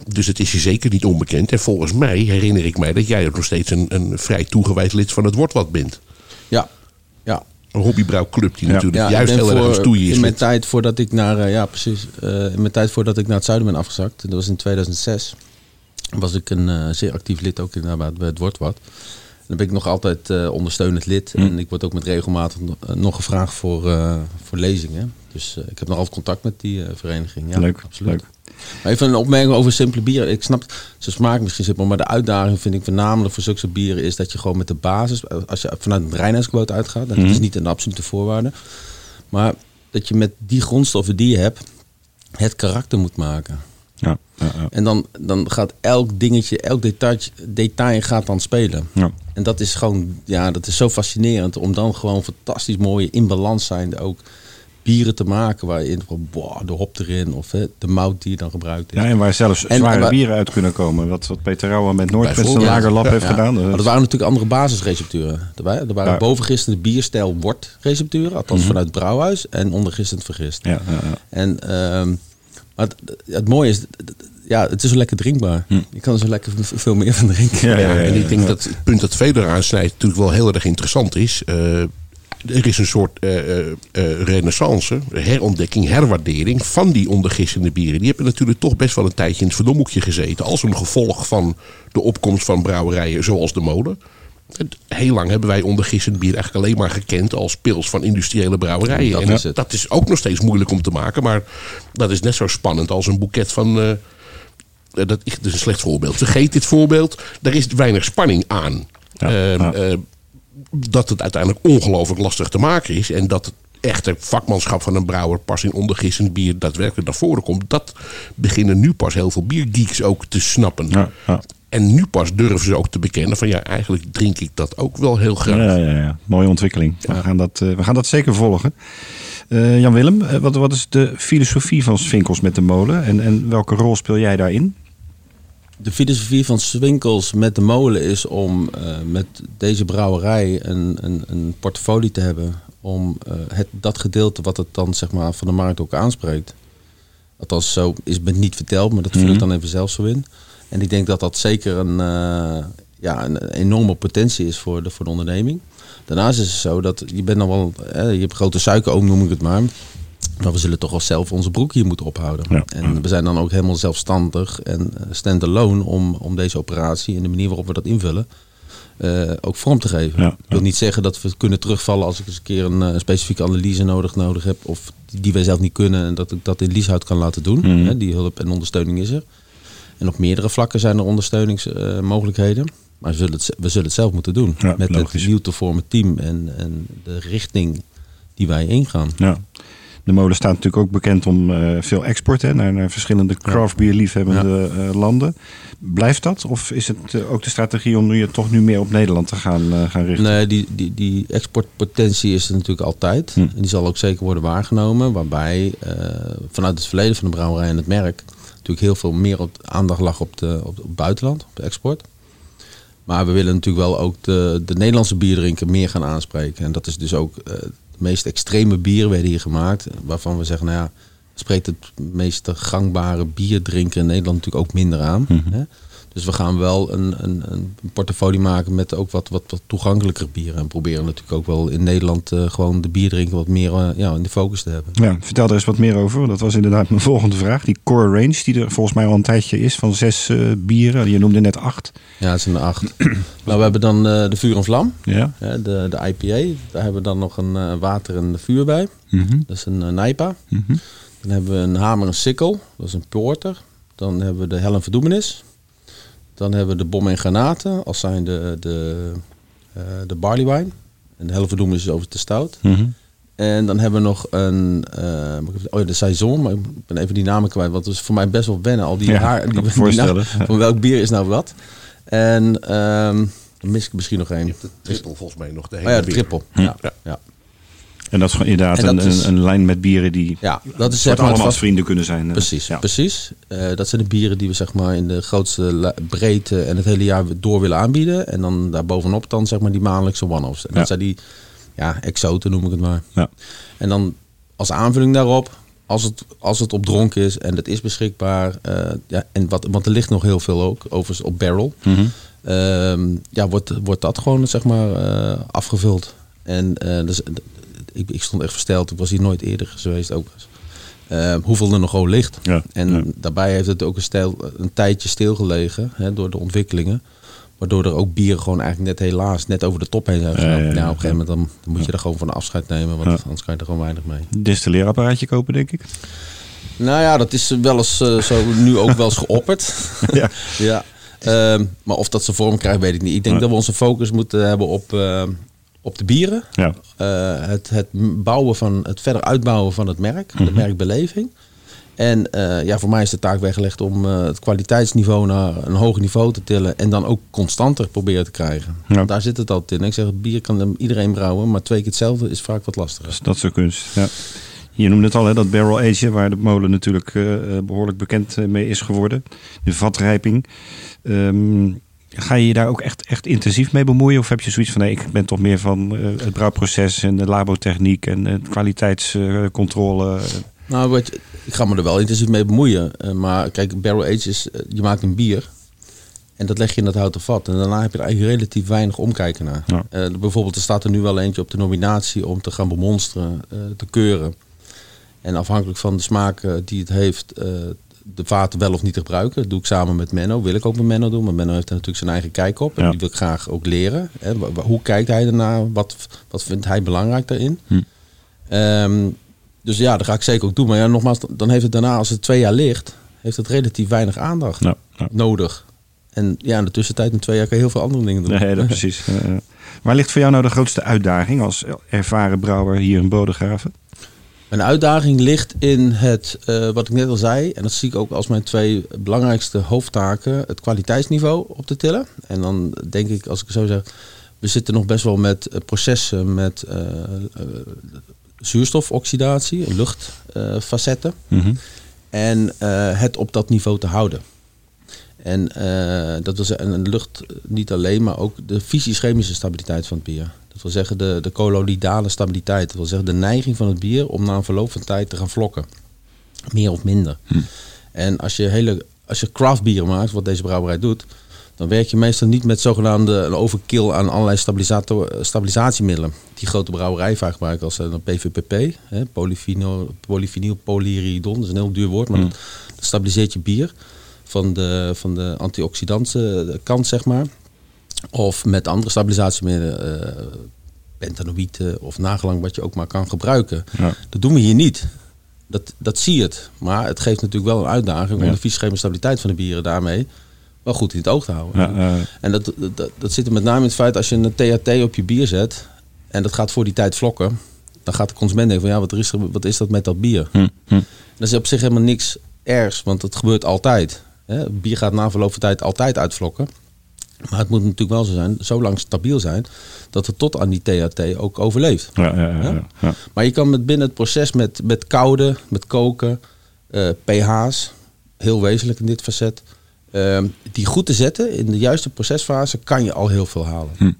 Dus het is je zeker niet onbekend. En volgens mij herinner ik mij dat jij ook nog steeds een, een vrij toegewijd lid van het Wortwat bent. Ja, hobbybrouwclub die Ja. natuurlijk Ja, juist heel erg voor- een stoei is. In mijn met- tijd voordat ik naar, eh, ja precies, Eh, in mijn tijd voordat ik naar het zuiden ben afgezakt, dat was in 2006, was ik een eh, zeer actief lid ook inderdaad bij het Wordt Wat. Dan ben ik nog altijd eh, ondersteunend lid Hm. en ik word ook met regelmatig nog- nog gevraagd voor, eh, voor lezingen. Dus eh, ik heb nog altijd contact met die eh, vereniging. Ja, leuk, absoluut. leuk. Maar even een opmerking over simpele bieren. Ik snap, ze smaken misschien simpel, maar de uitdaging vind ik voornamelijk voor zulke bieren is dat je gewoon met de basis, als je vanuit een reinheidsquote uitgaat, dat is niet een absolute voorwaarde, maar dat je met die grondstoffen die je hebt, het karakter moet maken. Ja, ja, ja. En dan, dan gaat elk dingetje, elk detail, detail gaat dan spelen. Ja. En dat is gewoon, ja, dat is zo fascinerend om dan gewoon fantastisch mooie in balans zijnde ook bieren te maken waarin van, boah, de hop erin of hè, de mout die je dan gebruikt. Is. Ja, en waar zelfs En- zware bieren uit kunnen komen. Wat, wat Peter Rauwe met Noord met zijn Bijvoorbeeld. lagerlab heeft Ja. gedaan. Maar Dat er waren natuurlijk andere basisrecepturen. Er waren, er waren Ja. bovengistende bierstijl wortrecepturen, althans vanuit het brouwhuis, en ondergistend vergist. ja, ja, ja. En ehm, maar het, het mooie is, ja, het is zo lekker drinkbaar. Je kan er zo lekker veel meer van drinken. Ja, ja, Ja, ja, en ik denk dat het punt dat Feder aansnijdt natuurlijk wel heel erg interessant is. Eh, er is een soort eh, eh, eh, renaissance, herontdekking, herwaardering van die ondergissende bieren. Die hebben natuurlijk toch best wel een tijdje in het verdomhoekje gezeten. Als een gevolg van de opkomst van brouwerijen zoals de molen. Heel lang hebben wij ondergissend bier eigenlijk alleen maar gekend als pils van industriële brouwerijen. Dat en is het. dat is ook nog steeds moeilijk om te maken. Maar dat is net zo spannend als een boeket van... eh, dat is, een slecht voorbeeld. Vergeet dit voorbeeld. Er is weinig spanning aan. Ja, Ehm, ja. eh, dat het uiteindelijk ongelooflijk lastig te maken is. En dat het echte vakmanschap van een brouwer pas in ondergissend bier daadwerkelijk naar voren komt. Dat beginnen nu pas heel veel biergeeks ook te snappen. Ja, ja. En nu pas durven ze ook te bekennen van ja, eigenlijk drink ik dat ook wel heel graag. Ja, ja, ja. Mooie ontwikkeling. We, gaan dat, eh, we gaan dat zeker volgen. Eh, Jan-Willem, eh, wat, wat is de filosofie van Svinkels met de molen? En, en welke rol speel jij daarin? De filosofie van Swinkels met de molen is om eh, met deze brouwerij een, een, een portfolio te hebben. Om eh, het, dat gedeelte wat het dan zeg maar, van de markt ook aanspreekt. Althans, zo is het niet verteld, maar dat vul ik dan even zelf zo in. En ik denk dat dat zeker een, eh, ja, een enorme potentie is voor de, voor de onderneming. Daarnaast is het zo dat je bent dan wel, eh, je hebt grote suikeroom noem ik het maar. Maar we zullen toch wel zelf onze broek hier moeten ophouden. Ja. En we zijn dan ook helemaal zelfstandig en eh, stand-alone om, om deze operatie en de manier waarop we dat invullen eh, ook vorm te geven. Ja, Ik wil niet zeggen dat we kunnen terugvallen als ik eens een keer een eh, specifieke analyse nodig, nodig heb. Of die, die wij zelf niet kunnen en dat ik dat in Lieshout kan laten doen. Mhm. Hè, die hulp en ondersteuning is er. En op meerdere vlakken zijn er ondersteuningsmogelijkheden. maar we zullen, het, we zullen het zelf moeten doen. Ja, met logisch. het nieuw te vormen team en, en de richting die wij ingaan. Ja. De molen staat natuurlijk ook bekend om eh, veel export hè, naar, naar verschillende craft beer liefhebbende eh, landen. Blijft dat? Of is het eh, ook de strategie om je toch nu meer op Nederland te gaan, gaan richten? Nee, die, die, die exportpotentie is er natuurlijk altijd. Hm. En die zal ook zeker worden waargenomen. Waarbij vanuit het verleden van de brouwerij en het merk... natuurlijk heel veel meer op, aandacht lag op, de, op, op het buitenland, op de export. Maar we willen natuurlijk wel ook de, de Nederlandse bierdrinker meer gaan aanspreken. En dat is dus ook de meest extreme bieren werden hier gemaakt. Waarvan we zeggen, nou ja, spreekt het meest gangbare bierdrinker in Nederland natuurlijk ook minder aan. Hè? Dus we gaan wel een, een, een portfolio maken met ook wat, wat, wat toegankelijker bieren. En proberen natuurlijk ook wel in Nederland eh, gewoon de bierdrinker wat meer eh, ja, in de focus te hebben. Ja, vertel daar eens wat meer over. Dat was inderdaad mijn volgende vraag. Die core range, die er volgens mij al een tijdje is van zes eh, bieren. Je noemde net acht. Ja, het zijn er acht. nou, we hebben dan de Vuur en Vlam, Ja. de, de IPA. Daar hebben we dan nog een water en vuur bij. Mhm. Dat is een uh, Nijpa. Mhm. Dan hebben we een Hamer en Sikkel. Dat is een porter. Dan hebben we de Hel en Verdoemenis. Dan hebben we de Bom en Granaten. Als zijn de, de, eh, de barley wine. En de Hel en Verdoemenis is over te stout. Mhm. En dan hebben we nog een, eh, even- oh ja, de Saison, maar ik ben even die namen kwijt, want het is voor mij best wel wennen. Al die Ja, haar, kan die, die voorstellen. naam- van welk bier is nou wat? En ehm, dan mis ik misschien nog één. Je hebt de triple volgens mij nog. De Oh hele ja, de triple. Ja, Ja. ja. En dat is gewoon inderdaad dat een, is- een, een lijn met bieren die ja, dat is zeg maar allemaal als vast- vrienden kunnen zijn. eh. Precies, Ja. precies. Eh, dat zijn de bieren die we zeg maar in de grootste breedte en het hele jaar door willen aanbieden. En dan daarbovenop dan zeg maar die maandelijkse one-offs. En Ja. dat zijn die, ja, exoten noem ik het maar. Ja. En dan als aanvulling daarop, als het, als het op dronk is en het is beschikbaar. eh, ja, en wat, want er ligt nog heel veel ook, overigens op barrel. Mhm. Ehm, ja, wordt, wordt dat gewoon zeg maar afgevuld. En dus, ik, ik stond echt versteld. Ik was hier nooit eerder geweest ook. Eh, hoeveel er nog gewoon ligt. Ja, En ja. daarbij heeft het ook een, stijl, een tijdje stilgelegen hè, door de ontwikkelingen. Waardoor er ook bieren gewoon eigenlijk net helaas net over de top heen zijn gegaan. Ja. Nou, op een gegeven moment dan, dan moet je er gewoon van afscheid nemen, want anders kan je er gewoon weinig mee. Distilleerapparaatje kopen, denk ik. Nou ja, dat is wel eens eh, zo nu ook wel eens geopperd. Ja. ja. Ehm, maar of dat zijn vorm krijgt, weet ik niet. Ik denk dat we onze focus moeten hebben op, eh, op de bieren. Ja. Eh, het, het bouwen van het verder uitbouwen van het merk, Mhm. de merkbeleving. En eh, ja, voor mij is de taak weggelegd om eh, het kwaliteitsniveau naar een hoger niveau te tillen. En dan ook constanter proberen te krijgen. Ja. Daar zit het altijd in. Ik zeg, het bier kan iedereen brouwen, maar twee keer hetzelfde is vaak wat lastiger. Dus dat soort kunst. Ja. Je noemde het al, hè, dat barrel agen, waar de molen natuurlijk eh, eh, behoorlijk bekend mee is geworden. De vatrijping. Ehm, ga je je daar ook echt, echt intensief mee bemoeien? Of heb je zoiets van, nee, ik ben toch meer van eh, het brouwproces en de labotechniek en de kwaliteitscontrole? Nou, weet je, ik ga me er wel intensief mee bemoeien. Eh, maar kijk, barrel age is, eh, je maakt een bier. En dat leg je in dat houten vat. En daarna heb je er eigenlijk relatief weinig omkijken naar. Ja. Eh, bijvoorbeeld, er staat er nu wel eentje op de nominatie om te gaan bemonsteren, eh, te keuren. En afhankelijk van de smaak eh, die het heeft, eh, de vaten wel of niet te gebruiken. Dat doe ik samen met Menno. Wil ik ook met Menno doen. Maar Menno heeft er natuurlijk zijn eigen kijk op. En Ja. die wil ik graag ook leren. Hè. Hoe kijkt hij ernaar? Wat, wat vindt hij belangrijk daarin? Hm. Ehm, dus ja, dat ga ik zeker ook doen. Maar ja, nogmaals, dan heeft het daarna, als het twee jaar ligt, heeft het relatief weinig aandacht nodig. En ja, in de tussentijd, in twee jaar, kan je heel veel andere dingen doen. Nee, dat precies. Waar ligt voor jou nou de grootste uitdaging als ervaren brouwer hier in Bodegraven? Mijn uitdaging ligt in het, eh, wat ik net al zei, en dat zie ik ook als mijn twee belangrijkste hoofdtaken, het kwaliteitsniveau op te tillen. En dan denk ik, als ik zo zeg, we zitten nog best wel met eh, processen met eh, zuurstofoxidatie, luchtfacetten. Mhm. En het op dat niveau te houden. En eh, dat wil zeggen, en de lucht niet alleen, maar ook de fysisch-chemische stabiliteit van het bier. Dat wil zeggen de, de colloidale stabiliteit. Dat wil zeggen de neiging van het bier om na een verloop van tijd te gaan vlokken. Meer of minder. En als je, hele, als je craft bier maakt, wat deze brouwerij doet, dan werk je meestal niet met zogenaamde een overkill aan allerlei stabilisator, stabilisatiemiddelen. Die grote brouwerij vaak gebruiken als een PVPP, hè, polyvinyl. Dat is een heel duur woord, maar dat, dat stabiliseert je bier van de, van de antioxidante kant, zeg maar. Of met andere stabilisatiemiddelen, eh pentanoïden of nagelang wat je ook maar kan gebruiken. Ja. Dat doen we hier niet. Dat, dat zie je het. Maar het geeft natuurlijk wel een uitdaging Ja. om de fysieke stabiliteit van de bieren daarmee wel goed in het oog te houden. Ja, En dat, dat, dat zit er met name in het feit als je een THT op je bier zet en dat gaat voor die tijd vlokken, dan gaat de consument denken van ja, wat is, wat is dat met dat bier? hm, hm. Dat is op zich helemaal niks ergs, want dat gebeurt altijd. Hè? Bier gaat na verloop van tijd altijd uitvlokken. Maar het moet natuurlijk wel zo zijn, zo lang stabiel zijn, dat het tot aan die THT ook overleeft. Ja, ja, ja. Maar je kan met binnen het proces met, met koude, met koken, eh, pH's, heel wezenlijk in dit facet, ehm, die goed te zetten in de juiste procesfase, kan je al heel veel halen. Hm.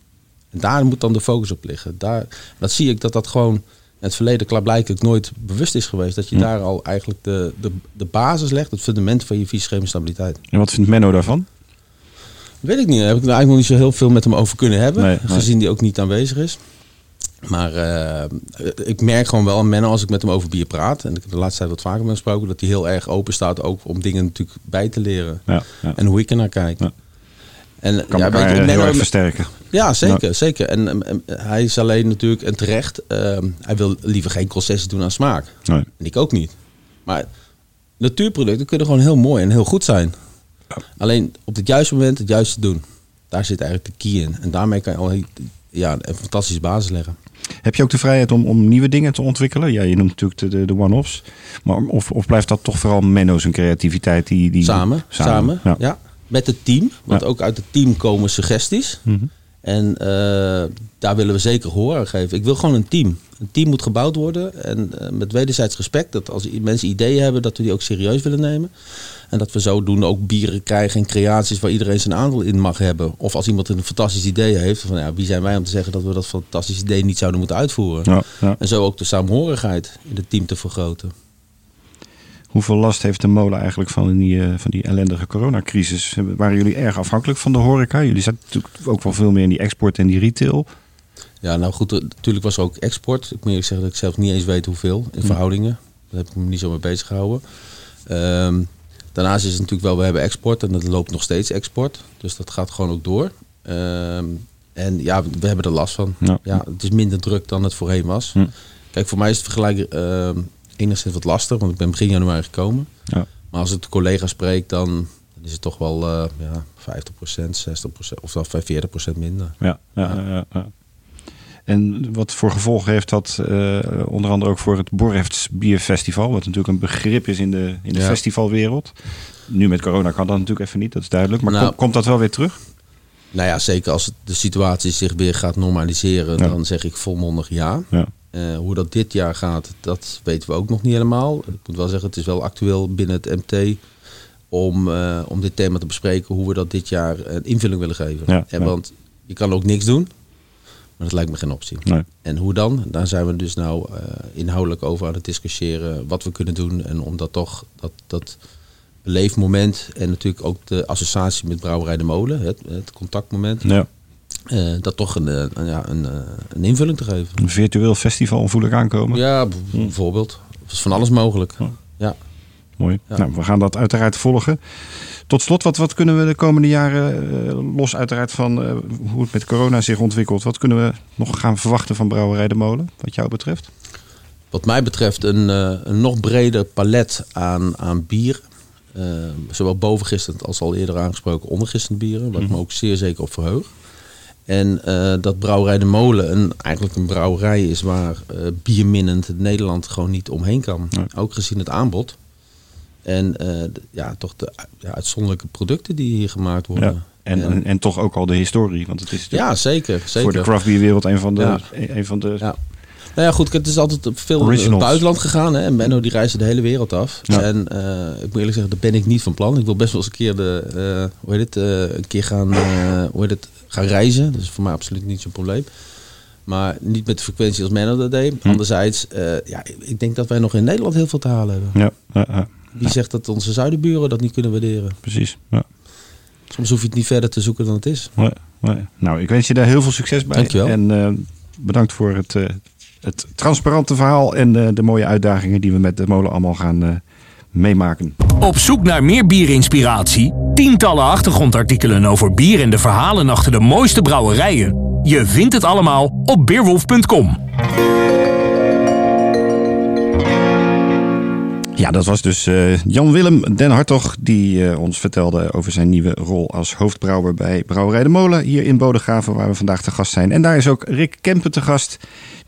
En daar moet dan de focus op liggen. Daar, dat zie ik dat dat gewoon het verleden klaarblijkelijk nooit bewust is geweest. Dat je Hm. daar al eigenlijk de, de, de basis legt, het fundament van je fysieke stabiliteit. En wat vindt Menno daarvan? Weet ik niet. Daar heb ik nou eigenlijk nog niet zo heel veel met hem over kunnen hebben. Nee, nee. Gezien die ook niet aanwezig is. Maar eh, ik merk gewoon wel aan Menno als ik met hem over bier praat. En ik heb de laatste tijd wat vaker met hem gesproken. Dat hij heel erg open staat ook om dingen natuurlijk bij te leren. Ja, ja. En hoe ik er naar kijk. En Kan ja, elkaar heel erg versterken. Ja, zeker. zeker. En, hij is alleen natuurlijk, en terecht, ehm, hij wil liever geen concessies doen aan smaak. Nee. En ik ook niet. Maar natuurproducten kunnen gewoon heel mooi en heel goed zijn. Alleen op het juiste moment het juiste doen. Daar zit eigenlijk de key in. En daarmee kan je al ja, een fantastische basis leggen. Heb je ook de vrijheid om, om nieuwe dingen te ontwikkelen? Ja, je noemt natuurlijk de, de, de one-offs. Maar of, of blijft dat toch vooral Menno zijn creativiteit? Die, die, Samen, samen, Ja. ja. Met het team. Want Ja. ook uit het team komen suggesties. Mhm. En eh, daar willen we zeker gehoor aan geven. Ik wil gewoon een team. Een team moet gebouwd worden. En eh, met wederzijds respect. Dat als mensen ideeën hebben, dat we die ook serieus willen nemen. En dat we zodoende ook bieren krijgen en creaties waar iedereen zijn aandeel in mag hebben. Of als iemand een fantastisch idee heeft. Van, ja, wie zijn wij om te zeggen dat we dat fantastische idee niet zouden moeten uitvoeren. Ja, ja. En zo ook de saamhorigheid in het team te vergroten. Hoeveel last heeft de molen eigenlijk van die, eh, van die ellendige coronacrisis? Waren jullie erg afhankelijk van de horeca? Jullie zaten natuurlijk ook wel veel meer in die export en die retail. Ja, nou goed, eh, natuurlijk was er ook export. Ik moet eerlijk zeggen dat ik zelf niet eens weet hoeveel in verhoudingen. Daar heb ik me niet zo mee bezig gehouden. Ehm, daarnaast is het natuurlijk wel, we hebben export en dat loopt nog steeds export. Dus dat gaat gewoon ook door. Ehm, en ja, we hebben er last van. Ja. Ja. het is minder druk dan het voorheen was. Hm. Kijk, voor mij is het vergelijken ehm, enigszins wat lastig, want ik ben begin januari gekomen. Ja. Maar als ik de collega's spreek, dan, dan is het toch wel eh ja, 50%, 60% of dan 40% minder. Ja, ja, ja, ja. En wat voor gevolgen heeft dat eh, onder andere ook voor het Borrefts Bierfestival, wat natuurlijk een begrip is in de, in de festivalwereld. Nu met corona kan dat natuurlijk even niet, dat is duidelijk. Maar Nou. kom- komt dat wel weer terug? Nou ja, zeker als het- de situatie zich weer gaat normaliseren, dan zeg ik volmondig ja. Ja. Eh, hoe dat dit jaar gaat, dat weten we ook nog niet helemaal. Ik moet wel zeggen, het is wel actueel binnen het MT om, eh, om dit thema te bespreken, hoe we dat dit jaar een invulling willen geven. Ja, en ja. Want je kan ook niks doen, maar dat lijkt me geen optie. Nee. En hoe dan? Daar zijn we dus nou eh, inhoudelijk over aan het discussiëren wat we kunnen doen. En om dat toch, dat, dat leefmoment en natuurlijk ook de associatie met Brouwerij de Molen, het, het contactmoment, Ja. Eh, dat toch een, eh, ja, een, eh, een invulling te geven. Een virtueel festival voel ik aankomen. Ja, b- bijvoorbeeld. Is van alles mogelijk. Ja. Ja. Mooi. Ja. Nou, we gaan dat uiteraard volgen. Tot slot, wat, wat kunnen we de komende jaren, los uiteraard van hoe het met corona zich ontwikkelt, wat kunnen we nog gaan verwachten van Brouwerij de Molen, wat jou betreft? Wat mij betreft een, een nog breder palet aan, aan bier. Zowel bovengistend als al eerder aangesproken ondergistend bieren. Waar ik me ook zeer zeker op verheug. En eh, dat Brouwerij de Molen een, eigenlijk een brouwerij is waar eh bierminnend Nederland gewoon niet omheen kan. Nee. Ook gezien het aanbod. En eh, ja, toch de ja, uitzonderlijke producten die hier gemaakt worden. Ja. En, en, en toch ook al de historie, want het is ja zeker, zeker. voor de craft beer wereld een van de, Ja. een, van de Ja. Nou ja, goed, het is altijd op veel in Originals. het buitenland gegaan. Hè? En Menno die reisde de hele wereld af. Ja. En ik moet eerlijk zeggen, daar ben ik niet van plan. Ik wil best wel eens een keer, de, hoe heet het, een keer gaan, hoe heet het, gaan reizen. Dat is voor mij absoluut niet zo'n probleem. Maar niet met de frequentie als Menno dat deed. Hm. Anderzijds, eh, ja, ik denk dat wij nog in Nederland heel veel te halen hebben. Ja, Wie zegt dat onze zuidenburen dat niet kunnen waarderen? precies. Ja. Soms hoef je het niet verder te zoeken dan het is. Nee, nee. Nou, ik wens je daar heel veel succes bij. Dankjewel. En eh, bedankt voor het, eh, het transparante verhaal en de mooie uitdagingen die we met de molen allemaal gaan meemaken. Op zoek naar meer bierinspiratie? Tientallen achtergrondartikelen over bier en de verhalen achter de mooiste brouwerijen. Je vindt het allemaal op beerwolf.com. Ja, dat was dus eh, Jan-Willem Den Hartog die eh, ons vertelde over zijn nieuwe rol als hoofdbrouwer bij Brouwerij de Molen hier in Bodegraven, waar we vandaag te gast zijn. En daar is ook Rick Kempen te gast,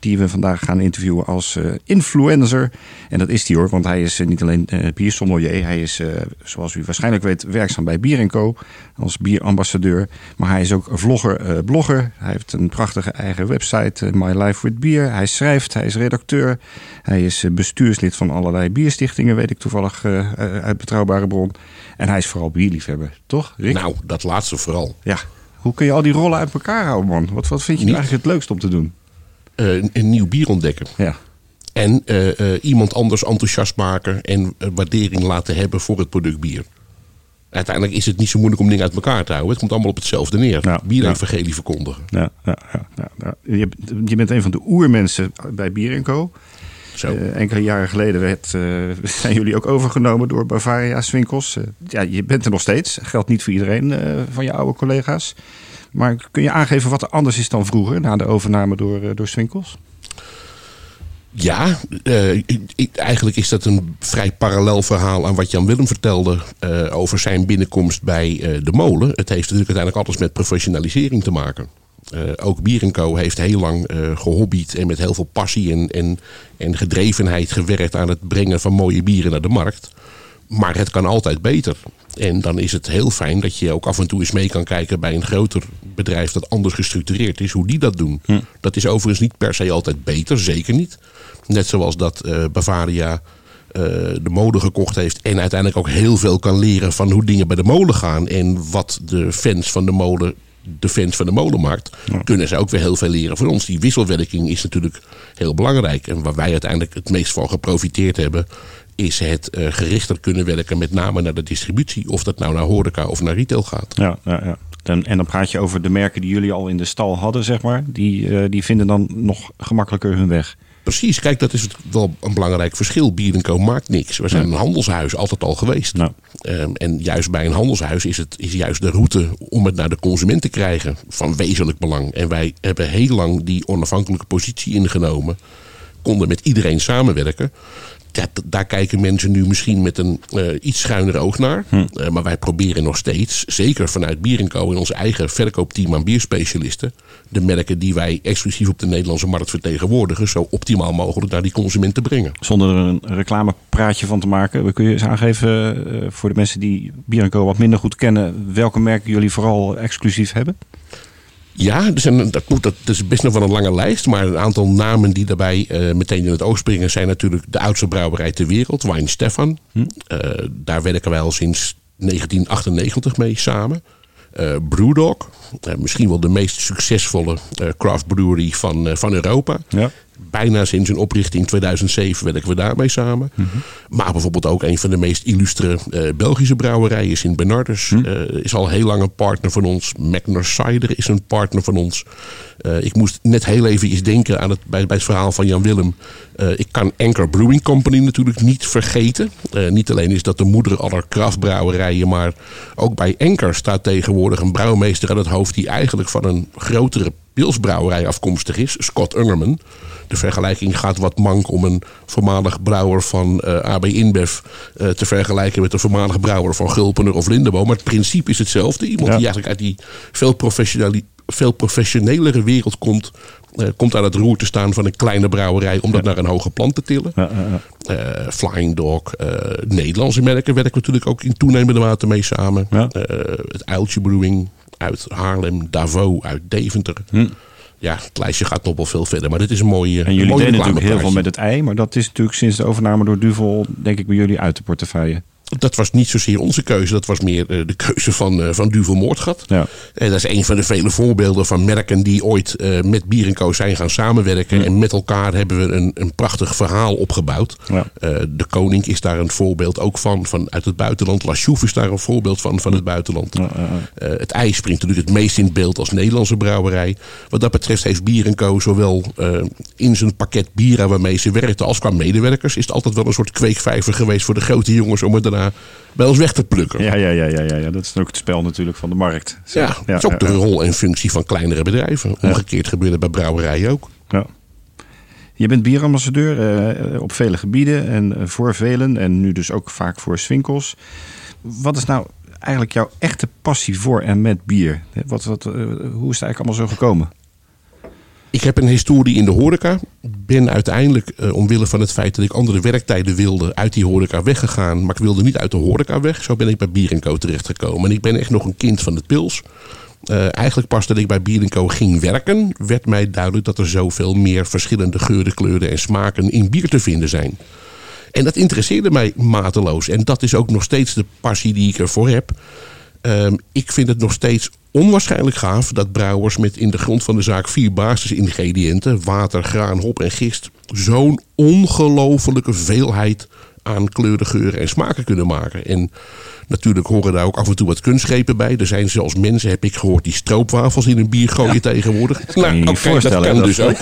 die we vandaag gaan interviewen als eh, influencer. En dat is hij hoor, want hij is eh, niet alleen eh biersommelier, hij is, zoals u waarschijnlijk weet, werkzaam bij Bier Co. als bierambassadeur. Maar hij is ook vlogger, blogger. Hij heeft een prachtige eigen website, My Life with Beer. Hij schrijft, hij is redacteur. Hij is bestuurslid van allerlei bierstichtingen, weet ik toevallig uit betrouwbare bron. En hij is vooral bierliefhebber, toch Rick? Nou, dat laatste vooral. Ja. Hoe kun je al die rollen uit elkaar houden, man? Wat, wat vind je Niet. eigenlijk het leukst om te doen? Eh, een, een nieuw bier ontdekken. Ja, En eh, eh, iemand anders enthousiast maken en waardering laten hebben voor het product bier. Uiteindelijk is het niet zo moeilijk om dingen uit elkaar te houden. Het komt allemaal op hetzelfde neer. Ja, Bier-evangelie verkondigen. ja, ja, ja, ja, ja. Je, je bent een van de oermensen bij Bier Co. Zo. Enkele jaren geleden werd, zijn jullie ook overgenomen door Bavaria Swinkels. Eh, ja, je bent er nog steeds. Geldt niet voor iedereen van je oude collega's. Maar kun je aangeven wat er anders is dan vroeger na de overname door, eh, door Swinkels? Ja, eh, eigenlijk is dat een vrij parallel verhaal aan wat Jan Willem vertelde eh, over zijn binnenkomst bij de molen. Het heeft natuurlijk uiteindelijk alles met professionalisering te maken. Ook Bier Co heeft heel lang eh gehobbied en met heel veel passie en, en, en gedrevenheid gewerkt aan het brengen van mooie bieren naar de markt. Maar het kan altijd beter. En dan is het heel fijn dat je ook af en toe eens mee kan kijken bij een groter bedrijf dat anders gestructureerd is, hoe die dat doen. Dat is overigens niet per se altijd beter, zeker niet. Net zoals dat eh, Bavaria eh, de molen gekocht heeft en uiteindelijk ook heel veel kan leren van hoe dingen bij de molen gaan en wat de fans van de molen de fans van de molen maakt, kunnen ze ook weer heel veel leren van ons. Die wisselwerking is natuurlijk heel belangrijk. En waar wij uiteindelijk het meest van geprofiteerd hebben, is het eh, gerichter kunnen werken, met name naar de distributie. Of dat nou naar horeca of naar retail gaat. Ja, ja, ja. Dan, en dan praat je over de merken die jullie al in de stal hadden, zeg maar. Die, eh, die vinden dan nog gemakkelijker hun weg. Precies, kijk, dat is wel een belangrijk verschil. Bier Co maakt niks. We zijn een handelshuis, altijd al geweest. Nou. Um, en juist bij een handelshuis is, het, is juist de route om het naar de consument te krijgen van wezenlijk belang. En wij hebben heel lang die onafhankelijke positie ingenomen. Konden met iedereen samenwerken ja, daar kijken mensen nu misschien met een uh, iets schuiner oog naar. Hm. Uh, maar wij proberen nog steeds, zeker vanuit Bier Co. in ons eigen verkoopteam aan bierspecialisten, de merken die wij exclusief op de Nederlandse markt vertegenwoordigen, zo optimaal mogelijk naar die consument te brengen. Zonder er een reclamepraatje van te maken, kun je eens aangeven uh, voor de mensen die Bier Co. wat minder goed kennen, welke merken jullie vooral exclusief hebben? Ja, dus dat, moet, dat is best nog wel een lange lijst. Maar een aantal namen die daarbij uh, meteen in het oog springen... zijn natuurlijk de oudste brouwerij ter wereld, Wijn Stefan. Hm. Uh, daar werken wij al sinds 1998 mee samen. Uh, Brewdog, misschien wel de meest succesvolle craft brewery van, van Europa. Ja bijna sinds een oprichting in 2007 werken we daarmee samen. Mm -hmm. Maar bijvoorbeeld ook een van de meest illustre uh, Belgische brouwerijen is in Bernardus. Mm -hmm. uh, is al heel lang een partner van ons. Magner Cider is een partner van ons. Uh, ik moest net heel even iets denken aan het, bij, bij het verhaal van Jan Willem. ik kan Anchor Brewing Company natuurlijk niet vergeten. niet alleen is dat de moeder aller kraftbrouwerijen, maar ook bij Anchor staat tegenwoordig een brouwmeester aan het hoofd die eigenlijk van een grotere pilsbrouwerij afkomstig is, Scott Ungerman. De vergelijking gaat wat mank om een voormalig brouwer van uh, AB InBev uh, te vergelijken met een voormalig brouwer van Gulpener of Lindebo. Maar het principe is hetzelfde. Iemand ja. die eigenlijk uit die veel, veel professionelere wereld komt, uh, komt aan het roer te staan van een kleine brouwerij om dat ja. naar een hoger plan te tillen. Ja, Flying Dog, Nederlandse merken werken natuurlijk ook in toenemende mate mee samen. het Uiltje Brewing uit Haarlem, Davos uit Deventer. Hm ja, het lijstje gaat nog wel veel verder. Maar dit is een mooie. En jullie deden natuurlijk heel veel met het ei. Maar dat is natuurlijk sinds de overname door Duvel, denk ik, bij jullie uit de portefeuille. Dat was niet zozeer onze keuze. Dat was meer uh, de keuze van, uh, van Duvel Moordgat. Ja. En dat is een van de vele voorbeelden van merken die ooit met Bier Co zijn gaan samenwerken. Ja. En met elkaar hebben we een, een prachtig verhaal opgebouwd. Ja. de Koning is daar een voorbeeld ook van. van uit het buitenland. La Chouffe is daar een voorbeeld van, van het buitenland. het ijs springt natuurlijk het meest in beeld als Nederlandse brouwerij. Wat dat betreft heeft Bier Co zowel in zijn pakket bieren waarmee ze werkten als qua medewerkers. Is het altijd wel een soort kweekvijver geweest voor de grote jongens om het daarna bij ons weg te plukken. Ja, ja, ja, ja, ja, ja. dat is ook het spel natuurlijk van de markt. Ja, ja dat is ook de rol en functie van kleinere bedrijven. Omgekeerd gebeurt het bij brouwerijen ook. Ja. Je bent bierambassadeur uh, op vele gebieden en uh, voor velen en nu dus ook vaak voor Swinkels. Wat is nou eigenlijk jouw echte passie voor en met bier? Wat, wat, uh, hoe is het eigenlijk allemaal zo gekomen? Ik heb een historie in de horeca. Ben uiteindelijk, uh, omwille van het feit dat ik andere werktijden wilde, uit die horeca weggegaan. Maar ik wilde niet uit de horeca weg. Zo ben ik bij Bier Co terechtgekomen. En ik ben echt nog een kind van het pils. Uh, eigenlijk pas dat ik bij Bier Co ging werken, werd mij duidelijk dat er zoveel meer verschillende geuren, kleuren en smaken in bier te vinden zijn. En dat interesseerde mij mateloos. En dat is ook nog steeds de passie die ik ervoor heb. Um, ik vind het nog steeds onwaarschijnlijk gaaf dat brouwers met in de grond van de zaak vier basisingrediënten: water, graan, hop en gist, zo'n ongelofelijke veelheid aan kleuren, geuren en smaken kunnen maken. En natuurlijk horen daar ook af en toe wat kunstgrepen bij. Er zijn zelfs mensen, heb ik gehoord, die stroopwafels in een bier gooien ja. tegenwoordig. Dat nou, oké, okay, dat kan dus ook.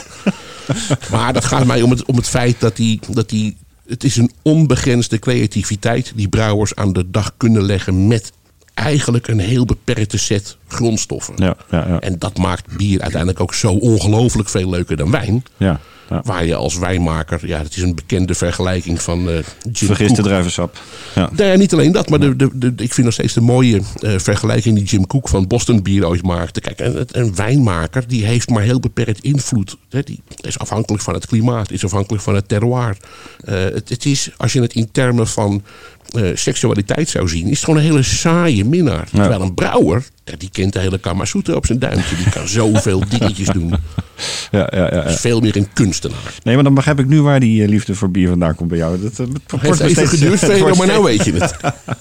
maar dat gaat mij om het, om het feit dat die, dat die het is een onbegrensde creativiteit die brouwers aan de dag kunnen leggen met eigenlijk een heel beperkte set grondstoffen. Ja, ja, ja. En dat maakt bier uiteindelijk ook zo ongelooflijk veel leuker dan wijn. Ja, ja. Waar je als wijnmaker, ja, het is een bekende vergelijking van uh, Vergiste druivensap. Ja. Nee, niet alleen dat, maar de, de, de, ik vind nog steeds de mooie uh, vergelijking die Jim Cook van Boston Bier ooit maakte. Kijk, een, een wijnmaker die heeft maar heel beperkt invloed. Hè, die is afhankelijk van het klimaat, is afhankelijk van het terroir. Uh, het, het is, als je het in termen van uh, seksualiteit zou zien, is het gewoon een hele saaie minnaar. Ja. Terwijl een brouwer, die kent de hele Kamasutra op zijn duimpje. Die kan zoveel dingetjes doen. Ja, ja, ja, Is veel meer een kunstenaar. Nee, maar dan begrijp ik nu waar die uh, liefde voor bier vandaan komt bij jou. Dat, het heeft even steeds, geduurd, Velo, maar nou weet je het.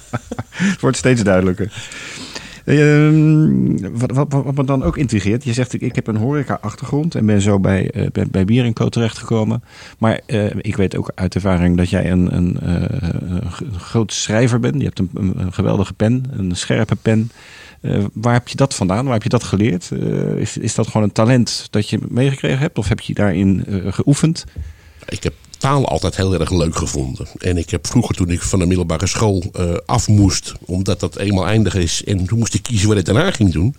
het wordt steeds duidelijker. Uh, wat, wat, wat, me dan ook intrigeert, je zegt ik, ik heb een horeca-achtergrond en ben zo bij, uh, bij, bij Bier Co terechtgekomen. Maar uh, ik weet ook uit ervaring dat jij een, een, een groot schrijver bent. Je hebt een, een, geweldige pen, een scherpe pen. waar heb je dat vandaan? Waar heb je dat geleerd? is, is dat gewoon een talent dat je meegekregen hebt? Of heb je daarin geoefend? Ik heb taal altijd heel erg leuk gevonden. En ik heb vroeger, toen ik van de middelbare school uh, af moest, omdat dat eenmaal eindig is, en toen moest ik kiezen wat ik daarna ging doen,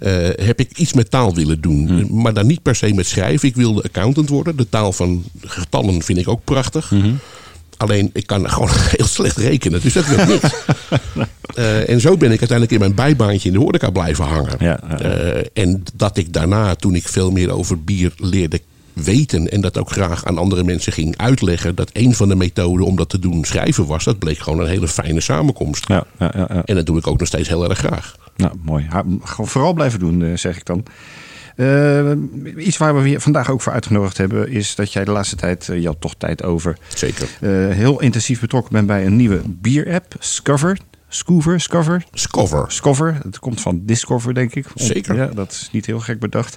uh, heb ik iets met taal willen doen. Hmm. Maar dan niet per se met schrijven. Ik wilde accountant worden. De taal van getallen vind ik ook prachtig. Hmm. Alleen ik kan gewoon heel slecht rekenen, dus dat wil niet. uh, en zo ben ik uiteindelijk in mijn bijbaantje in de horeca blijven hangen. Ja, ja, ja. en dat ik daarna, toen ik veel meer over bier leerde weten en dat ook graag aan andere mensen ging uitleggen, dat een van de methoden om dat te doen schrijven was, dat bleek gewoon een hele fijne samenkomst. Ja, ja, ja, ja. En dat doe ik ook nog steeds heel erg graag. Nou, mooi. Gewoon vooral blijven doen, eh, zeg ik dan. Uh, iets waar we je vandaag ook voor uitgenodigd hebben, is dat jij de laatste tijd, uh, je had toch tijd over, Zeker. Uh, heel intensief betrokken bent bij een nieuwe bier-app, Scoover. Scoover, Scover? Scover. Scover, het komt van Discover, denk ik. Zeker. Ja, dat is niet heel gek bedacht.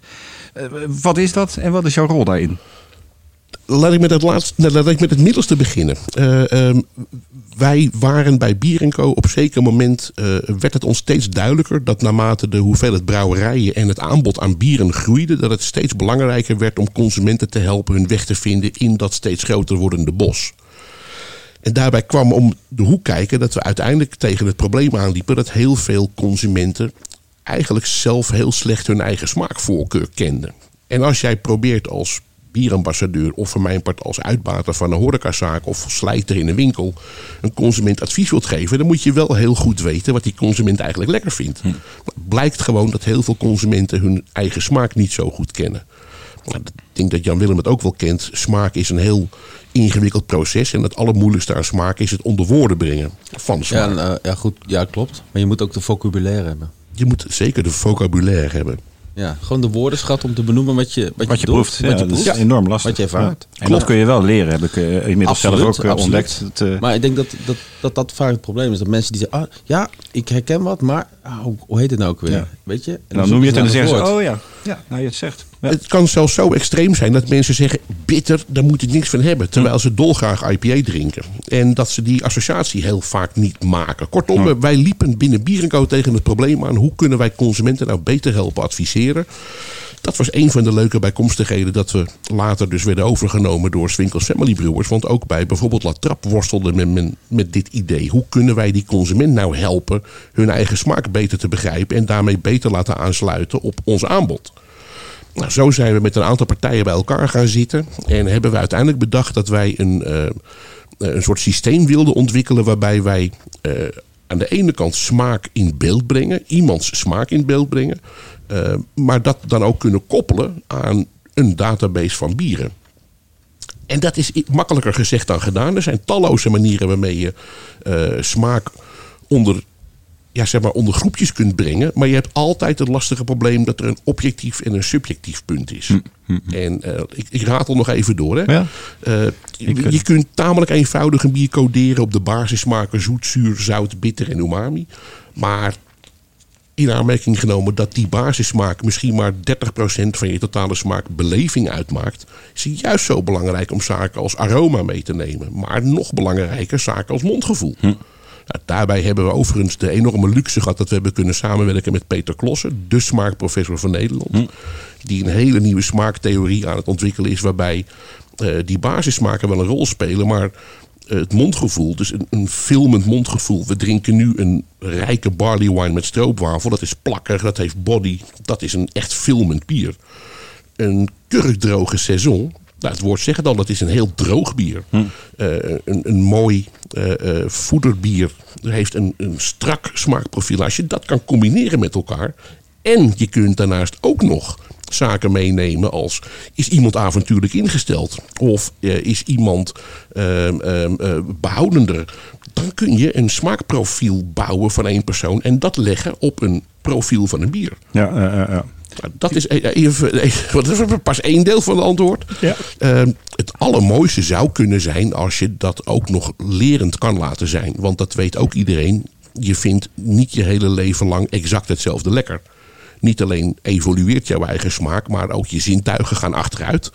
Uh, wat is dat en wat is jouw rol daarin? Laat ik met het, laatste, laat ik met het middelste beginnen. Uh, um, wij waren bij Bier Co. op een zeker moment uh, werd het ons steeds duidelijker dat naarmate de hoeveelheid brouwerijen en het aanbod aan bieren groeide, dat het steeds belangrijker werd om consumenten te helpen hun weg te vinden in dat steeds groter wordende bos. En daarbij kwam om de hoek kijken dat we uiteindelijk tegen het probleem aanliepen dat heel veel consumenten eigenlijk zelf heel slecht hun eigen smaakvoorkeur kenden. En als jij probeert als bierambassadeur of voor mijn part als uitbater van een horecazaak of slijter in een winkel een consument advies wilt geven, dan moet je wel heel goed weten wat die consument eigenlijk lekker vindt. Hm. Blijkt gewoon dat heel veel consumenten hun eigen smaak niet zo goed kennen. Nou, denk dat Jan Willem het ook wel kent. Smaak is een heel ingewikkeld proces. En het allermoeilijkste aan smaak is het onder woorden brengen van smaak. Ja, uh, ja, goed, ja, klopt. Maar je moet ook de vocabulaire hebben. Je moet zeker de vocabulaire hebben. Ja, gewoon de woordenschat om te benoemen wat je, wat, wat je, je proeft. Wat ja, je proeft. proeft. is enorm lastig. Wat je ervaart. Ja. En dat kun je wel leren, heb ik uh, inmiddels absoluut, zelf ook uh, absoluut. ontdekt. Uh, maar ik denk dat dat, dat dat vaak het probleem is. Dat mensen die zeggen, ah, ja, ik herken wat, maar ah, hoe, hoe, heet het nou ook weer? Ja. Weet je? En dan, dan noem je het en dan zeggen ze, oh ja, ja, nou je het zegt. Ja. Het kan zelfs zo extreem zijn dat mensen zeggen: bitter, daar moet ik niks van hebben. Terwijl ze dolgraag IPA drinken. En dat ze die associatie heel vaak niet maken. Kortom, ja. wij liepen binnen Bierenco tegen het probleem aan: hoe kunnen wij consumenten nou beter helpen adviseren? Dat was een van de leuke bijkomstigheden dat we later dus werden overgenomen door Swinkels Family Brewers. Want ook bij bijvoorbeeld La Trappe worstelde men met, met dit idee. Hoe kunnen wij die consument nou helpen hun eigen smaak beter te begrijpen en daarmee beter laten aansluiten op ons aanbod? Nou, zo zijn we met een aantal partijen bij elkaar gaan zitten. En hebben we uiteindelijk bedacht dat wij een, uh, een soort systeem wilden ontwikkelen. waarbij wij uh, aan de ene kant smaak in beeld brengen, iemands smaak in beeld brengen. Uh, maar dat dan ook kunnen koppelen aan een database van bieren. En dat is makkelijker gezegd dan gedaan. Er zijn talloze manieren waarmee je smaak onder ja, zeg maar onder groepjes kunt brengen. Maar je hebt altijd het lastige probleem dat er een objectief en een subjectief punt is. Mm -hmm. En uh, ik, ik ratel nog even door. Hè. Ja. Uh, je, je kunt tamelijk eenvoudig een bier coderen op de basissmaken zoet, zuur, zout, bitter en umami. Maar in aanmerking genomen dat die basissmaak misschien maar 30% van je totale smaakbeleving uitmaakt, is het juist zo belangrijk om zaken als aroma mee te nemen. Maar nog belangrijker zaken als mondgevoel. Hm. Nou, daarbij hebben we overigens de enorme luxe gehad dat we hebben kunnen samenwerken met Peter Klossen, de smaakprofessor van Nederland. Hm. Die een hele nieuwe smaaktheorie aan het ontwikkelen is, waarbij uh, die basissmaken wel een rol spelen, maar uh, het mondgevoel, dus een, een filmend mondgevoel. We drinken nu een rijke barley wine met stroopwafel. Dat is plakker, dat heeft body. Dat is een echt filmend bier. Een kurkdroge saison, nou, het woord zegt het al, dat is een heel droog bier. Hm. Uh, een, een mooi uh, uh, voederbier. heeft een, een strak smaakprofiel. Als je dat kan combineren met elkaar. En je kunt daarnaast ook nog zaken meenemen als... is iemand avontuurlijk ingesteld? Of is iemand behoudender? Dan kun je een smaakprofiel bouwen van één persoon... en dat leggen op een profiel van een bier. Ja, ja. Dat is even, even, dat is pas één deel van het antwoord. Ja. Uh, het allermooiste zou kunnen zijn als je dat ook nog lerend kan laten zijn. Want dat weet ook iedereen. Je vindt niet je hele leven lang exact hetzelfde lekker. Niet alleen evolueert jouw eigen smaak, maar ook je zintuigen gaan achteruit.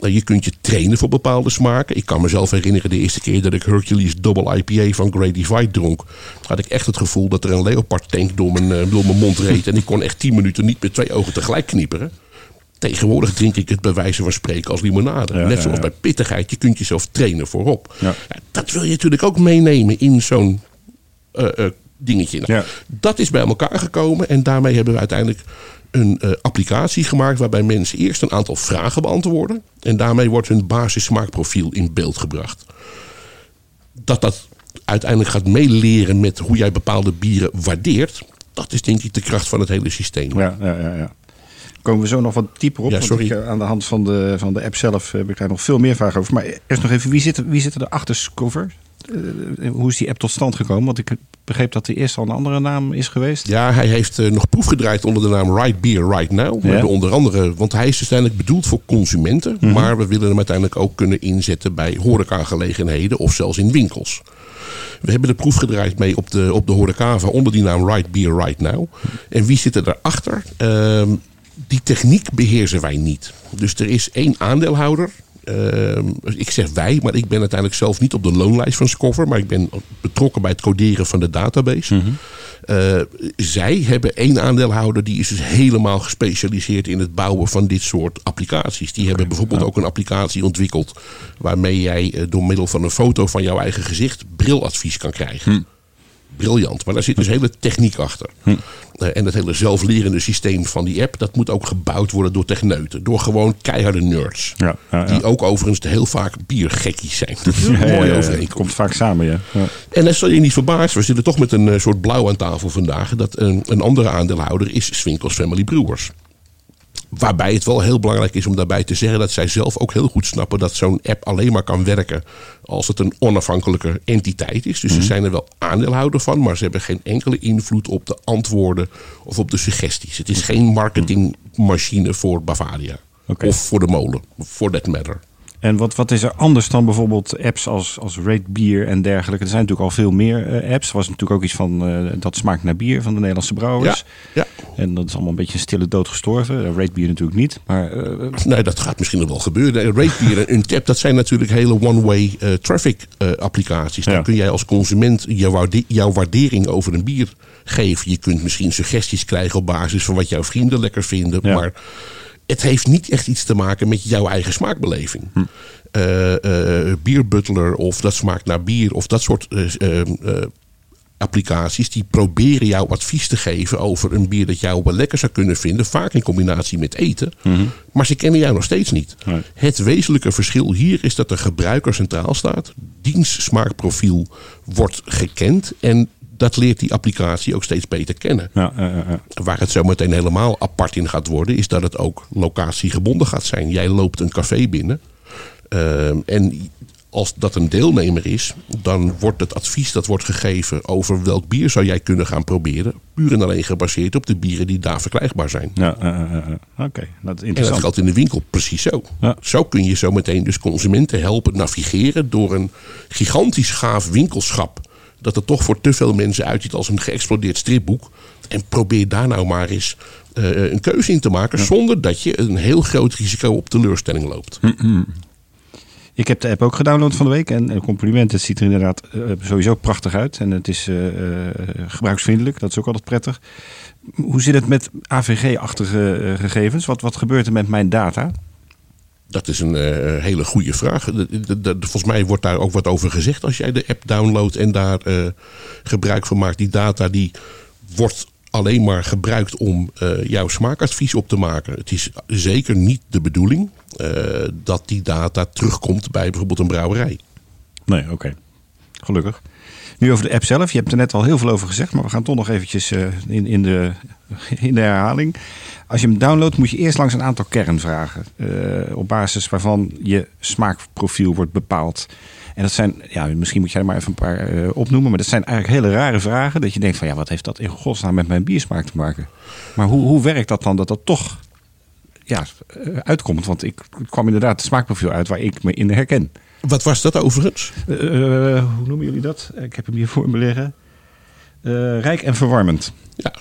Je kunt je trainen voor bepaalde smaken. Ik kan mezelf herinneren de eerste keer dat ik Hercules Double IPA van Great Divide dronk. Had ik echt het gevoel dat er een leopard tank door mijn, door mijn mond reed. En ik kon echt tien minuten niet met twee ogen tegelijk knipperen. Tegenwoordig drink ik het bij wijze van spreken als limonade. Ja, Net zoals ja. bij pittigheid, je kunt jezelf trainen voorop. Dat wil je natuurlijk ook meenemen in zo'n eh, eh, dingetje. Nou, Ja. Dat is bij elkaar gekomen en daarmee hebben we uiteindelijk een eh, applicatie gemaakt waarbij mensen eerst een aantal vragen beantwoorden. En daarmee wordt hun basis smaakprofiel in beeld gebracht. Dat dat uiteindelijk gaat meeleren met hoe jij bepaalde bieren waardeert. Dat is denk ik de kracht van het hele systeem. Ja, ja, ja, ja. Komen we zo nog wat dieper op. Ja, want sorry. ik, eh, aan de hand van de, van de app zelf heb ik daar nog veel meer vragen over. Maar eerst nog even, wie zit, wie zit er achter Scover? Eh, hoe is die app tot stand gekomen? Want ik begreep dat er eerst al een andere naam is geweest. Ja, hij heeft eh, nog proef gedraaid onder de naam Right Beer Right Now. We Ja. hebben onder andere, want hij is uiteindelijk bedoeld voor consumenten. Maar we willen hem uiteindelijk ook kunnen inzetten bij horecagelegenheden of zelfs in winkels. We hebben de proef gedraaid mee op de, op de horecava onder die naam Right Beer Right Now. En wie zit er daarachter? Ehm die techniek beheersen wij niet. Dus er is één aandeelhouder. Ehm, ik zeg wij, maar ik ben uiteindelijk zelf niet op de loonlijst van Scoffer. Maar ik ben betrokken bij het coderen van de database. Eh, zij hebben één aandeelhouder die is dus helemaal gespecialiseerd in het bouwen van dit soort applicaties. Die hebben bijvoorbeeld ook een applicatie ontwikkeld waarmee jij eh, door middel van een foto van jouw eigen gezicht briladvies kan krijgen. Briljant, maar daar zit dus hele techniek achter. Eh, en het hele zelflerende systeem van die app, dat moet ook gebouwd worden door techneuten. Door gewoon keiharde nerds. Ja, ja, ja. Die ook overigens heel vaak biergekkies zijn. Dat is een mooie overeenkomst. Komt vaak samen, ja. En dat zal je niet verbazen. We zitten toch met een eh, soort blauw aan tafel vandaag. Dat een, een andere aandeelhouder is Swinkels Family Brewers. Waarbij het wel heel belangrijk is om daarbij te zeggen dat zij zelf ook heel goed snappen dat zo'n app alleen maar kan werken als het een onafhankelijke entiteit is. Dus Mhm. ze zijn er wel aandeelhouder van, maar ze hebben geen enkele invloed op de antwoorden of op de suggesties. Het is geen marketingmachine voor Bavaria. Of voor de molen, for that matter. En wat, wat is er anders dan bijvoorbeeld apps als, als Rate Bier en dergelijke? Er zijn natuurlijk al veel meer eh, apps. Er was natuurlijk ook iets van eh, dat smaakt naar bier van de Nederlandse brouwers. Ja, En dat is allemaal een beetje een stille dood gestorven. Eh, Rate Bier natuurlijk niet. Maar Nee, dat gaat misschien nog wel gebeuren. Ratebeer en Untap, dat zijn natuurlijk hele one-way traffic applicaties. Dan Ja. kun jij als consument jouw, waarde- jouw waardering over een bier geven. Je kunt misschien suggesties krijgen op basis van wat jouw vrienden lekker vinden. Ja. Maar het heeft niet echt iets te maken met jouw eigen smaakbeleving. Hm. Eh, eh, bierbutler of dat smaakt naar bier of dat soort eh, applicaties die proberen jou advies te geven over een bier dat jou wel lekker zou kunnen vinden, vaak in combinatie met eten. Maar ze kennen jou nog steeds niet. Nee. Het wezenlijke verschil hier is dat de gebruiker centraal staat. Diens smaakprofiel wordt gekend en dat leert die applicatie ook steeds beter kennen. ja, eh. Waar het zo meteen helemaal apart in gaat worden, is dat het ook locatiegebonden gaat zijn. Jij loopt een café binnen. ehm, en als dat een deelnemer is, dan wordt het advies dat wordt gegeven over welk bier zou jij kunnen gaan proberen, puur en alleen gebaseerd op de bieren die daar verkrijgbaar zijn. ja, oké. Dat is En dat interessant. geldt in de winkel precies zo. Ja. Zo kun je zo meteen dus consumenten helpen navigeren door een gigantisch gaaf winkelschap. Dat er toch voor te veel mensen uitziet als een geëxplodeerd stripboek. En probeer daar nou maar eens eh, een keuze in te maken. Zonder dat je een heel groot risico op teleurstelling loopt. Ik heb de app ook gedownload van de week. En eh, compliment, het ziet er inderdaad eh, sowieso prachtig uit. En het is gebruiksvriendelijk, dat is ook altijd prettig. Hoe zit het met AVG-achtige gegevens? Wat, wat gebeurt er met mijn data? Dat is een eh, hele goede vraag. Volgens mij wordt daar ook wat over gezegd als jij de app downloadt en daar eh, gebruik van maakt. Die data die wordt alleen maar gebruikt om eh, jouw smaakadvies op te maken. Het is zeker niet de bedoeling eh, dat die data terugkomt bij bijvoorbeeld een brouwerij. Nee, oké. Gelukkig. Nu over de app zelf. Je hebt er net al heel veel over gezegd, maar we gaan toch nog eventjes eh, in, in, de, in de herhaling. Als je hem downloadt, moet je eerst langs een aantal kernvragen. eh, op basis waarvan je smaakprofiel wordt bepaald. En dat zijn, ja, misschien moet jij er maar even een paar eh, opnoemen. Maar dat zijn eigenlijk hele rare vragen. Dat je denkt van, ja, wat heeft dat in godsnaam met mijn biersmaak te maken? Maar hoe, hoe werkt dat dan dat dat toch ja, eh, uitkomt? Want ik kwam inderdaad het smaakprofiel uit waar ik me in herken. Wat was dat overigens? Hoe noemen jullie dat? Ik heb hem hier voor me liggen. Rijk en verwarmend. Ja.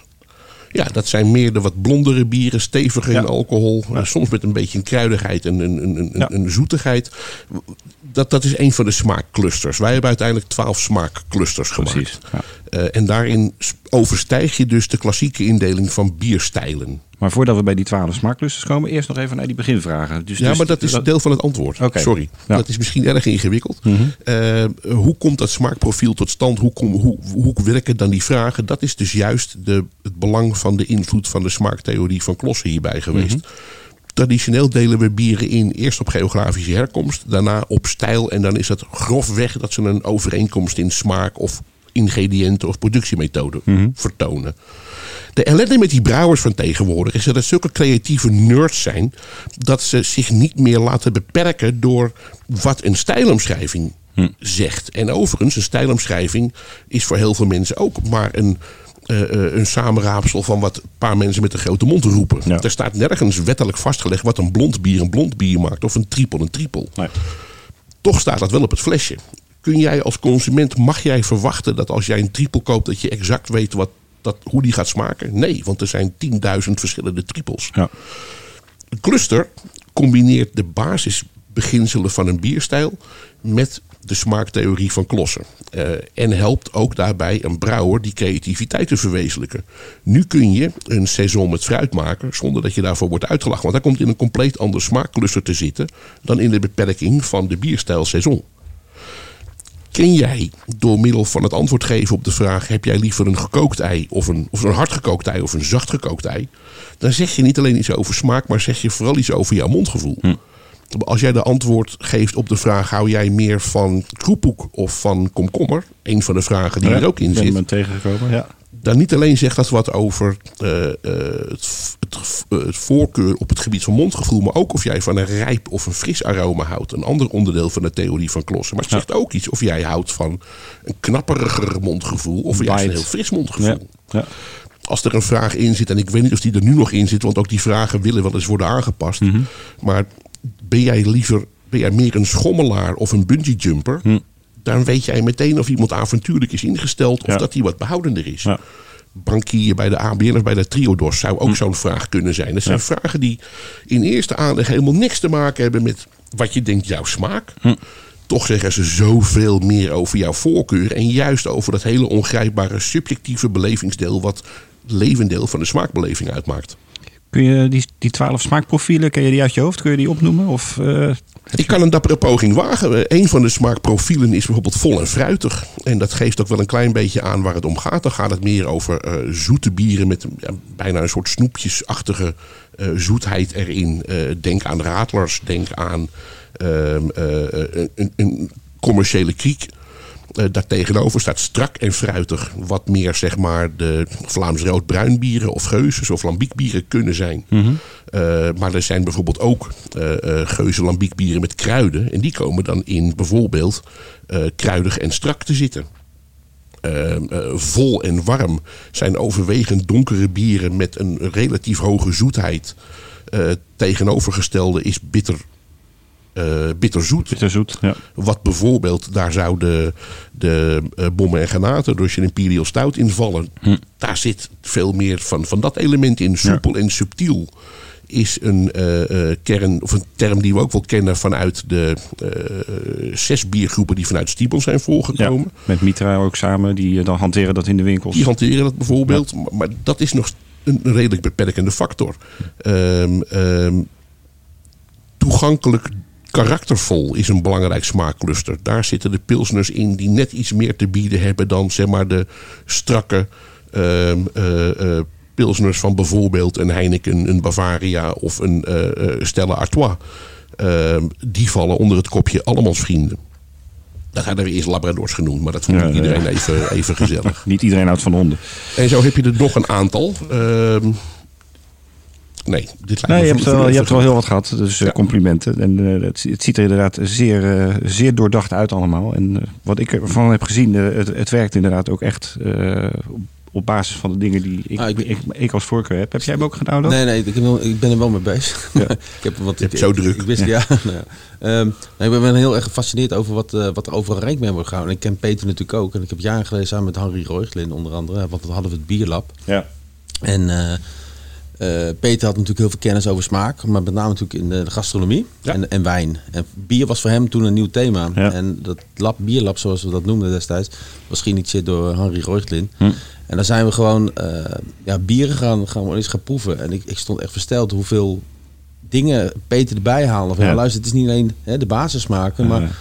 Ja, dat zijn meer de wat blondere bieren, steviger in alcohol. Soms met een beetje een kruidigheid en een, een, een, een zoetigheid. Dat, dat is een van de smaakclusters. Wij hebben uiteindelijk twaalf smaakclusters gemaakt. Precies. Eh, en daarin overstijg je dus de klassieke indeling van bierstijlen. Maar voordat we bij die twaalf smaaklusters komen, eerst nog even naar die beginvragen. Dus, Ja, dus- maar dat is deel van het antwoord. Sorry. Ja. Mhm. Dat is misschien erg ingewikkeld. Eh, hoe komt dat smaakprofiel tot stand? Hoe, kom, hoe, hoe werken dan die vragen? Dat is dus juist de, het belang van de invloed van de smaaktheorie van Klossen hierbij geweest. Mhm. Traditioneel delen we bieren in eerst op geografische herkomst, daarna op stijl. En dan is het grofweg dat ze een overeenkomst in smaak of ingrediënten of productiemethode vertonen. De ellende met die brouwers van tegenwoordig is dat het zulke creatieve nerds zijn dat ze zich niet meer laten beperken door wat een stijlomschrijving zegt. En overigens, een stijlomschrijving is voor heel veel mensen ook maar een, eh, een samenraapsel van wat een paar mensen met een grote mond roepen. Ja. Er staat nergens wettelijk vastgelegd wat een blond bier een blond bier maakt of een trippel een trippel. Nee. Toch staat dat wel op het flesje. Kun jij als consument, mag jij verwachten dat als jij een trippel koopt, dat je exact weet wat, dat, hoe die gaat smaken? Nee, want er zijn 10.000 verschillende trippels. Ja. Een cluster combineert de basisbeginselen van een bierstijl met de smaaktheorie van Klossen. Eh, en helpt ook daarbij een brouwer die creativiteit te verwezenlijken. Nu kun je een saison met fruit maken zonder dat je daarvoor wordt uitgelachen. Want hij komt in een compleet ander smaakcluster te zitten dan in de beperking van de bierstijl saison. Ken jij door middel van het antwoord geven op de vraag: heb jij liever een gekookt ei of een, of een hard gekookt ei of een zacht gekookt ei? Dan zeg je niet alleen iets over smaak, maar zeg je vooral iets over jouw mondgevoel. Als jij de antwoord geeft op de vraag: hou jij meer van kroepoek of van komkommer? Een van de vragen die Ja, er ook in ben zit ben tegengekomen, ja. Dan niet alleen zegt dat wat over eh, eh, het, het, het voorkeur op het gebied van mondgevoel, maar ook of jij van een rijp of een fris aroma houdt. Een ander onderdeel van de theorie van Klossen. Maar het zegt ook iets of jij houdt van een knapperiger mondgevoel of juist een heel fris mondgevoel. Ja. ja. Als er een vraag in zit, en ik weet niet of die er nu nog in zit, want ook die vragen willen wel eens worden aangepast. Mhm. Maar ben jij liever, ben jij meer een schommelaar of een bungee jumper? Dan weet jij meteen of iemand avontuurlijk is ingesteld of Hm. Ja. dat hij wat behoudender is. Ja. Bankier bij de ABN of bij de Triodos zou ook zo'n vraag kunnen zijn. Dat zijn vragen die in eerste aanleg helemaal niks te maken hebben met wat je denkt jouw smaak. Toch zeggen ze zoveel meer over jouw voorkeur. En juist over dat hele ongrijpbare subjectieve belevingsdeel. wat levendeel van de smaakbeleving uitmaakt. Kun je die, die twaalf smaakprofielen, ken je die uit je hoofd? Kun je die opnoemen? Of, eh, Ik kan een dappere poging wagen. Een van de smaakprofielen is bijvoorbeeld vol en fruitig. En dat geeft ook wel een klein beetje aan waar het om gaat. Dan gaat het meer over eh, zoete bieren met ja, bijna een soort snoepjesachtige eh, zoetheid erin. Eh, denk aan radlers, denk aan ehm, eh, een commerciële kriek. Eh, daartegenover staat strak en fruitig. Wat meer zeg maar de Vlaams rood-bruin bieren of geuzes of lambiekbieren kunnen zijn. Eh, maar er zijn bijvoorbeeld ook eh geuze lambiekbieren met kruiden. En die komen dan in bijvoorbeeld kruidig en strak te zitten. Eh, eh, vol en warm zijn overwegend donkere bieren met een relatief hoge zoetheid. Tegenovergestelde is bitter, eh, bitterzoet. bitterzoet? Ja. Wat bijvoorbeeld, daar zou de, de eh, bommen en granaten, dus je een Imperial Stout invallen. Daar zit veel meer van, van dat element in. Soepel en subtiel is een eh, kern, of een term die we ook wel kennen vanuit de zes biergroepen die vanuit Stiepel zijn ja. voorgekomen. Met Mitra ook samen, die dan hanteren dat in de winkels. Die hanteren dat bijvoorbeeld. Maar, maar dat is nog een redelijk beperkende factor. Ehm, ehm, toegankelijk karaktervol is een belangrijk smaakcluster. Daar zitten de pilsners in die net iets meer te bieden hebben dan zeg maar de strakke ehm, eh, pilsners van bijvoorbeeld een Heineken, een Bavaria of een eh, Stella Artois. Ehm, die vallen onder het kopje allemansvrienden. Dat hadden we eerst Labradors genoemd, maar dat vond Ja, ja, iedereen ja. even, even gezellig. Niet iedereen houdt van honden. En zo heb je er nog een aantal. Nee, dit lijkt me Nee, je hebt, wel, je hebt wel heel wat gehad. Dus eh, Ja. complimenten. En eh, het, het ziet er inderdaad zeer, eh, zeer doordacht uit allemaal. En wat ik ervan heb gezien, het, het werkt inderdaad ook echt eh, op, basis van de dingen die ik, Ah, ik ik, ben- ik, als voorkeur heb. Heb jij hem ook gedownload? Nee, nee, ik, wel- ik ben er wel mee bezig. Ja. ik heb, want Je ik, zo ik- druk. Ik wist, ja. nou ja. Ehm, nee, ik ben heel erg gefascineerd over wat, eh, wat er overal rijk mee wordt gehouden. En ik ken Peter natuurlijk ook. En ik heb jaren geleden samen met Harry Rooiglin onder andere, want dat hadden we het bierlab. Ja. En eh, Eh, Peter had natuurlijk heel veel kennis over smaak, maar met name natuurlijk in de gastronomie Ja. en, en wijn. En bier was voor hem toen een nieuw thema. Ja. En dat lab, bierlab, zoals we dat noemden destijds, was geïnitieerd door Henry Reuchlin. Hm. En daar zijn we gewoon eh, ja, bieren gaan, gaan, eens gaan proeven. En ik, ik stond echt versteld hoeveel dingen Peter erbij haalde. Van, Ja. luister, het is niet alleen hè, de basissmaken, maar.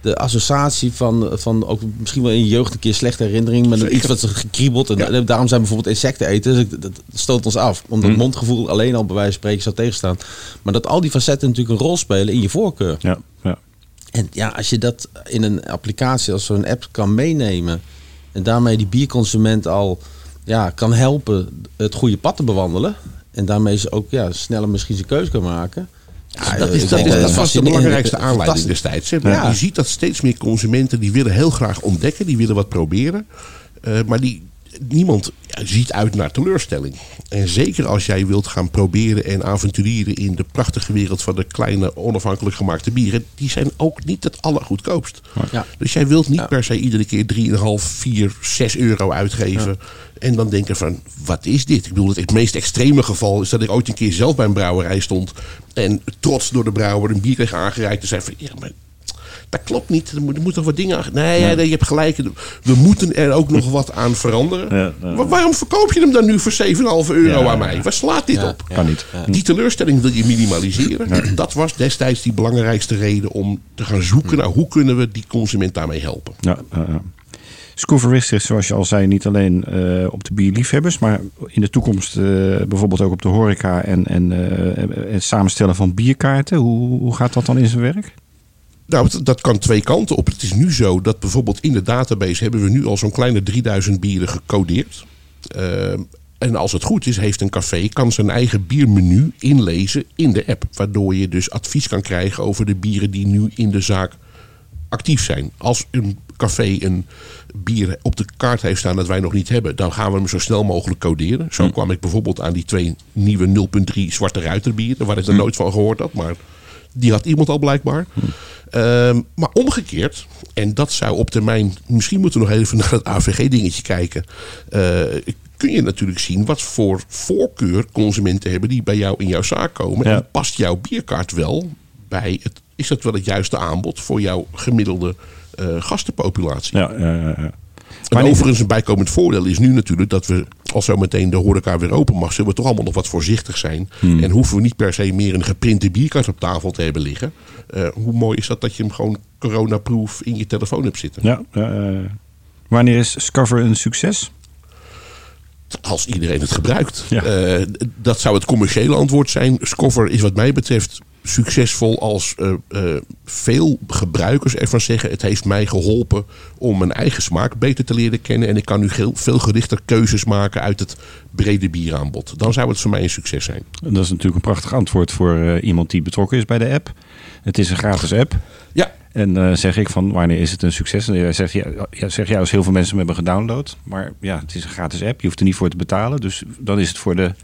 De associatie van, van ook misschien wel in je jeugd een keer slechte herinnering met Zeker. iets wat ze gekriebeld. En Ja. daarom zijn bijvoorbeeld insecten eten. Dus dat stoot ons af. Omdat Hm. mondgevoel alleen al bij wijze van spreken zou tegenstaan. Maar dat al die facetten natuurlijk een rol spelen in je voorkeur. Ja, ja. En ja, als je dat in een applicatie als zo'n app kan meenemen. En daarmee die bierconsument al ja, kan helpen het goede pad te bewandelen. En daarmee ze ook ja, sneller misschien zijn keuze kan maken. Ja, dat is, dat, is, dat was de belangrijkste aanleiding destijds. Hè. Ja. Je ziet dat steeds meer consumenten die willen heel graag ontdekken, die willen wat proberen. Eh, maar die, niemand ziet uit naar teleurstelling. En zeker als jij wilt gaan proberen en avonturieren in de prachtige wereld van de kleine onafhankelijk gemaakte bieren, die zijn ook niet het allergoedkoopst. Ja. Dus jij wilt niet Ja. per se iedere keer 3,5, 4, 6 euro uitgeven. En dan denken van, wat is dit? Ik bedoel, het meest extreme geval is dat ik ooit een keer zelf bij een brouwerij stond. En trots door de brouwer een bier kreeg aangereikt. En zei van, ja, maar dat klopt niet. Er moet, er moet toch wat dingen aan... Nee, ja. nee, je hebt gelijk. We moeten er ook nog wat aan veranderen. Ja, ja. Wa- waarom verkoop je hem dan nu voor 7,5 euro Ja, aan mij? Waar slaat dit Ja, op? Kan niet. Die teleurstelling wil je minimaliseren. Dat was destijds die belangrijkste reden om te gaan zoeken naar hoe kunnen we die consument daarmee helpen. Ja, ja, ja. Scoover richt zich, zoals je al zei, niet alleen eh, op de bierliefhebbers, maar in de toekomst eh, bijvoorbeeld ook op de horeca en, en eh, het samenstellen van bierkaarten. Hoe, hoe gaat dat dan in zijn werk? Nou, dat, kan twee kanten op. Het is nu zo dat bijvoorbeeld in de database hebben we nu al zo'n kleine 3000 bieren gecodeerd. Eh, en als het goed is, heeft een café kan zijn eigen biermenu inlezen in de app. Waardoor je dus advies kan krijgen over de bieren die nu in de zaak actief zijn. Als een café een bier op de kaart heeft staan dat wij nog niet hebben, dan gaan we hem zo snel mogelijk coderen. Zo kwam ik bijvoorbeeld aan die twee nieuwe 0.3 Zwarte Ruiterbieren, waar ik er nooit van gehoord had, maar die had iemand al blijkbaar. Ehm, maar omgekeerd, en dat zou op termijn, misschien moeten we nog even naar het AVG-dingetje kijken. eh, kun je natuurlijk zien wat voor voorkeur consumenten hebben die bij jou in jouw zaak komen. Ja. En past jouw bierkaart wel bij het, is dat wel het juiste aanbod voor jouw gemiddelde eh, gastenpopulatie? Ja, ja, ja, Maar overigens een bijkomend voordeel is nu natuurlijk dat we, als zo meteen de horeca weer open mag, zullen we toch allemaal nog wat voorzichtig zijn. Hmm. En hoeven we niet per se meer een geprinte bierkaart op tafel te hebben liggen. Eh, hoe mooi is dat dat je hem gewoon coronaproof in je telefoon hebt zitten? Ja, wanneer is Scuffer een succes? Als iedereen het gebruikt. Ja. Eh, dat zou het commerciële antwoord zijn. Scoffer is wat mij betreft succesvol als eh, eh, veel gebruikers ervan zeggen... het heeft mij geholpen om mijn eigen smaak beter te leren kennen... en ik kan nu heel, veel gerichter keuzes maken uit het brede bieraanbod. Dan zou het voor mij een succes zijn. En Dat is natuurlijk een prachtig antwoord voor eh, iemand die betrokken is bij de app. Het is een gratis app. Ja, En zeg ik van wanneer is het een succes? En jij zegt, ja, ja, zeg jij als heel veel mensen hem hebben gedownload. Maar ja, het is een gratis app. Je hoeft er niet voor te betalen. Dus dan is het voor de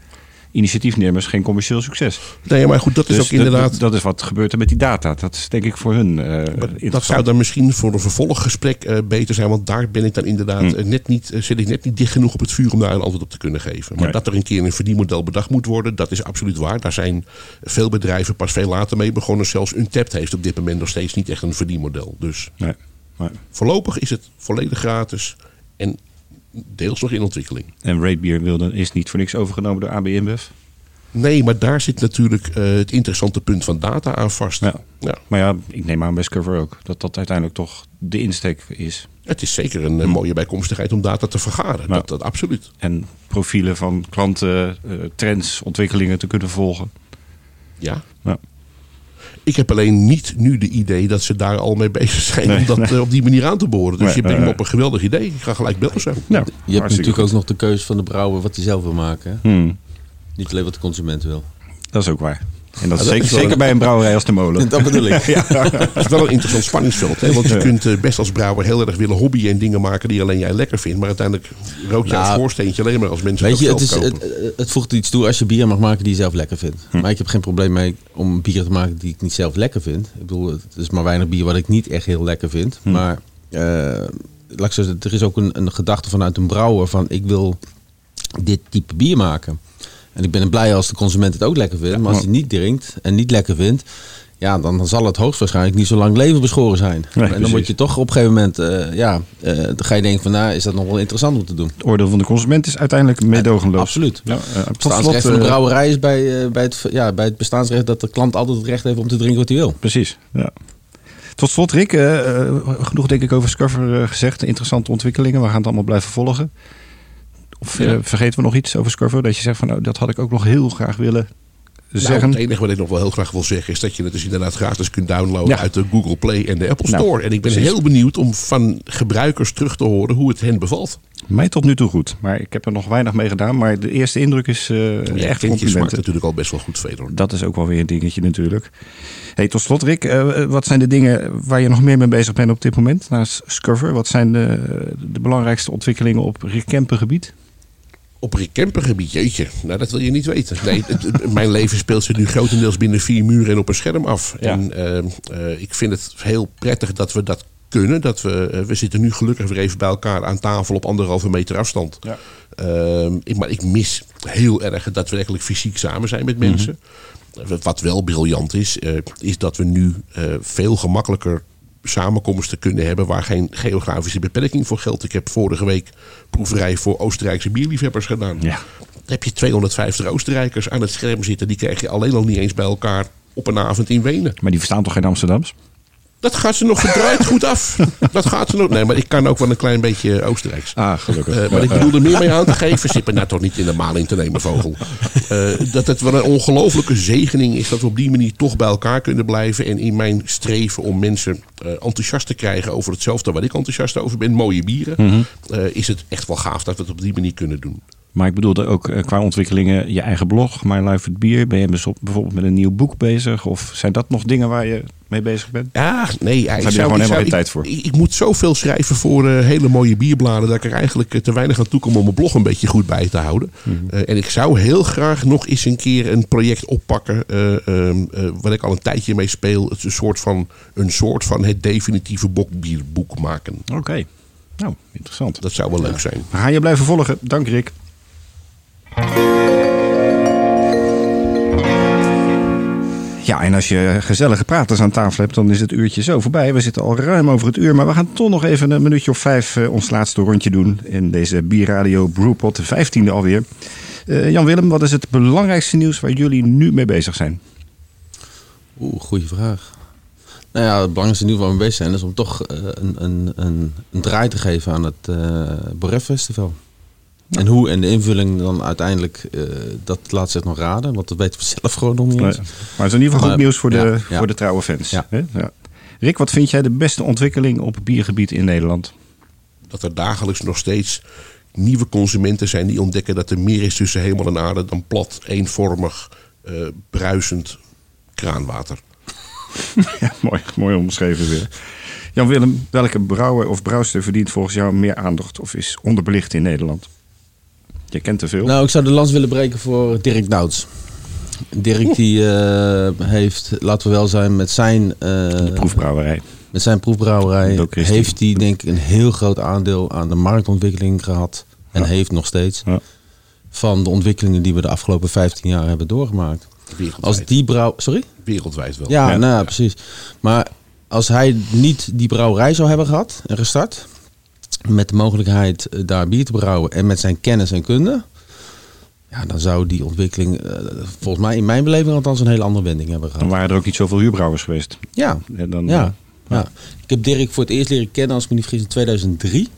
initiatiefnemers geen commercieel succes. nee, maar goed, dat is Dus ook inderdaad... Dat, dat is wat gebeurt er met die data. Dat is denk ik voor hun eh dat zou dan misschien voor een vervolggesprek eh, beter zijn. Want daar ben ik dan inderdaad eh, net niet, zit ik net niet dicht genoeg op het vuur om daar een antwoord op te kunnen geven. Maar Nee. dat er een keer een verdienmodel bedacht moet worden, dat is absoluut waar. Daar zijn veel bedrijven pas veel later mee begonnen. Zelfs Untapped heeft op dit moment nog steeds niet echt een verdienmodel. Dus Nee, nee. voorlopig is het volledig gratis en deels nog in ontwikkeling. En Ratebeer wilde, is niet voor niks overgenomen door AB InBev. Nee, maar daar zit natuurlijk eh, het interessante punt van data aan vast. Ja. Ja. Maar ja, ik neem aan bij ook. Dat dat uiteindelijk toch de insteek is. Het is zeker een, eh, mooie bijkomstigheid om data te vergaren. Dat, dat absoluut. En profielen van klanten, eh, trends, ontwikkelingen te kunnen volgen. Ja. Ja. Ik heb alleen niet nu de idee dat ze daar al mee bezig zijn Nee, om dat nee. eh, op die manier aan te boren. Dus Nee, je brengt me nee, op een geweldig idee. Ik ga gelijk bellen zo. Ja, Je hebt natuurlijk goed. ook nog de keuze van de brouwer wat hij zelf wil maken. Hmm, Niet alleen wat de consument wil. dat is ook waar. En dat is zeker, een- bij een brouwerij als de molen. Dat bedoel ik. Het is wel een interessant spanningsveld. Hè? Want je Ja. kunt eh, best als brouwer heel erg willen hobbyen en dingen maken die alleen jij lekker vindt. Maar uiteindelijk rook je Nou, een schoorsteentje alleen maar als mensen Weet je, het, is, het, het voegt iets toe als je bier mag maken die je zelf lekker vindt. Hm. Maar ik heb geen probleem mee om bier te maken die ik niet zelf lekker vind. Ik bedoel, het is maar weinig bier wat ik niet echt heel lekker vind. Hm. Maar eh, laat ik zeggen, er is ook een, een gedachte vanuit een brouwer van ik wil dit type bier maken. En ik ben blij als de consument het ook lekker vindt. Maar als hij niet drinkt en niet lekker vindt, ja, dan zal het hoogstwaarschijnlijk niet zo lang leven beschoren zijn. Nee, en dan precies. moet je toch op een gegeven moment, eh, ja, eh, dan ga je denken van, nou, is dat nog wel interessant om te doen? Het oordeel van de consument is uiteindelijk meedogenloos. Absoluut. Ja, eh, tot slot, Bestaansrecht van de eh, brouwerij is bij, eh, bij, het, ja, bij het bestaansrecht dat de klant altijd het recht heeft om te drinken wat hij wil. Precies, ja. Tot slot, Rick, eh, eh, genoeg denk ik over Scuffer eh, gezegd. Interessante ontwikkelingen, we gaan het allemaal blijven volgen. Of eh, Ja. vergeten we nog iets over Scuffer? Dat je zegt van, nou, dat had ik ook nog heel graag willen Nou, zeggen. het enige wat ik nog wel heel graag wil zeggen is dat je het dus inderdaad gratis kunt downloaden Ja. uit de Google Play en de Apple Nou, Store. en ik ben precies. heel benieuwd om van gebruikers terug te horen hoe het hen bevalt. Mij tot nu toe goed, maar ik heb er nog weinig mee gedaan. Maar de eerste indruk is eh Jij echt natuurlijk al best wel goed, Fedor. Dat is ook wel weer een dingetje natuurlijk. Hey, tot slot, Rick, eh, wat zijn de dingen waar je nog meer mee bezig bent op dit moment naast Scuffer? Wat zijn de, de belangrijkste ontwikkelingen op Rick Kempen gebied? Op Rick Kempergebied, jeetje, nou dat wil je niet weten. Nee, het- het- mijn leven speelt zich nu grotendeels binnen vier muren en op een scherm af. Ja. En eh, eh, ik vind het heel prettig dat we dat kunnen. Dat we, eh, we zitten nu gelukkig weer even bij elkaar aan tafel op anderhalve meter afstand. Ja. Ehm, ik, maar ik mis heel erg dat we eigenlijk fysiek samen zijn met mensen. Wat wel briljant is, is dat we nu veel gemakkelijker samenkomsten kunnen hebben waar geen geografische beperking voor geldt. Ik heb vorige week proeverij voor Oostenrijkse bierliefhebbers gedaan. Ja. Dan heb je 250 Oostenrijkers aan het scherm zitten. Die krijg je alleen al niet eens bij elkaar op een avond in Wenen. Maar die verstaan toch geen Amsterdams? Dat gaat ze nog verdraaid goed af. Dat gaat ze nog. Nee, maar ik kan ook wel een klein beetje Oostenrijks. Ah, gelukkig. Eh, maar ik bedoel er meer mee aan te geven. Zit me nou toch niet in de maling te nemen, vogel. Eh, dat het wel een ongelofelijke zegening is dat we op die manier toch bij elkaar kunnen blijven. En in mijn streven om mensen eh, enthousiast te krijgen over hetzelfde waar ik enthousiast over ben, mooie bieren, eh, is het echt wel gaaf dat we het op die manier kunnen doen. Maar ik bedoelde ook eh, qua ontwikkelingen je eigen blog, My Life with Beer. Ben je bes- bijvoorbeeld met een nieuw boek bezig? Of zijn dat nog dingen waar je mee bezig bent? Ja, nee. Ja, heb ik je zou- gewoon helemaal geen tijd voor? Ik, ik moet zoveel schrijven voor eh, hele mooie bierbladen... dat ik er eigenlijk eh, te weinig aan toe kom om mijn blog een beetje goed bij te houden. Mhm. En ik zou heel graag nog eens een keer een project oppakken... eh, waar ik al een tijdje mee speel. Het is een soort van, een soort van het definitieve bokbierboek maken. Oké. Nou, interessant. Dat zou wel leuk zijn. We gaan je blijven volgen. Dank Rick. Ja, en als je gezellige praters aan tafel hebt, dan is het uurtje zo voorbij. We zitten al ruim over het uur, maar we gaan toch nog even een minuutje of vijf eh, ons laatste rondje doen. In deze Bierradio Brewpot, de vijftiende alweer. Eh, Jan-Willem, wat is het belangrijkste nieuws waar jullie nu mee bezig zijn? Oeh, goede vraag. Nou ja, het belangrijkste nieuws waar we mee bezig zijn is om toch eh, een, een, een, een draai te geven aan het uh. En hoe en de invulling dan uiteindelijk, uh, dat laat zich nog raden, want dat weten we zelf gewoon nog niet. Nee, maar het is in ieder geval goed nieuws voor de, ja, voor de trouwe fans. Ja. Hè? Ja. Rick, wat vind jij de beste ontwikkeling op biergebied in Nederland? Dat er dagelijks nog steeds nieuwe consumenten zijn die ontdekken dat er meer is tussen hemel en aarde dan plat, eenvormig, eh, bruisend kraanwater. Ja, mooi, mooi omschreven weer. Jan-Willem, welke brouwer of brouwster verdient volgens jou meer aandacht of is onderbelicht in Nederland? Je kent te veel. Nou, ik zou de lans willen breken voor Dirk Douds. Dirk die uh, heeft, laten we wel zijn, met zijn, uh, de proefbrouwerij. met zijn proefbrouwerij heeft hij denk ik een heel groot aandeel aan de marktontwikkeling gehad. En Ja. heeft nog steeds. Ja. Van de ontwikkelingen die we de afgelopen 15 jaar hebben doorgemaakt. Wereldwijd. Als die brouw... Sorry? Wereldwijd wel. Ja, Ja. nou ja, precies. Maar als hij niet die brouwerij zou hebben gehad en gestart, met de mogelijkheid eh, daar bier te brouwen en met zijn kennis en kunde, ja, dan zou die ontwikkeling eh, volgens mij in mijn beleving althans een hele andere wending hebben Dan gehad. waren er ook niet zoveel huurbrouwers geweest. Ja, En dan, ja, eh, ja. Ik heb Dirk voor het eerst leren kennen, als ik me niet vergis, in 2003. Toen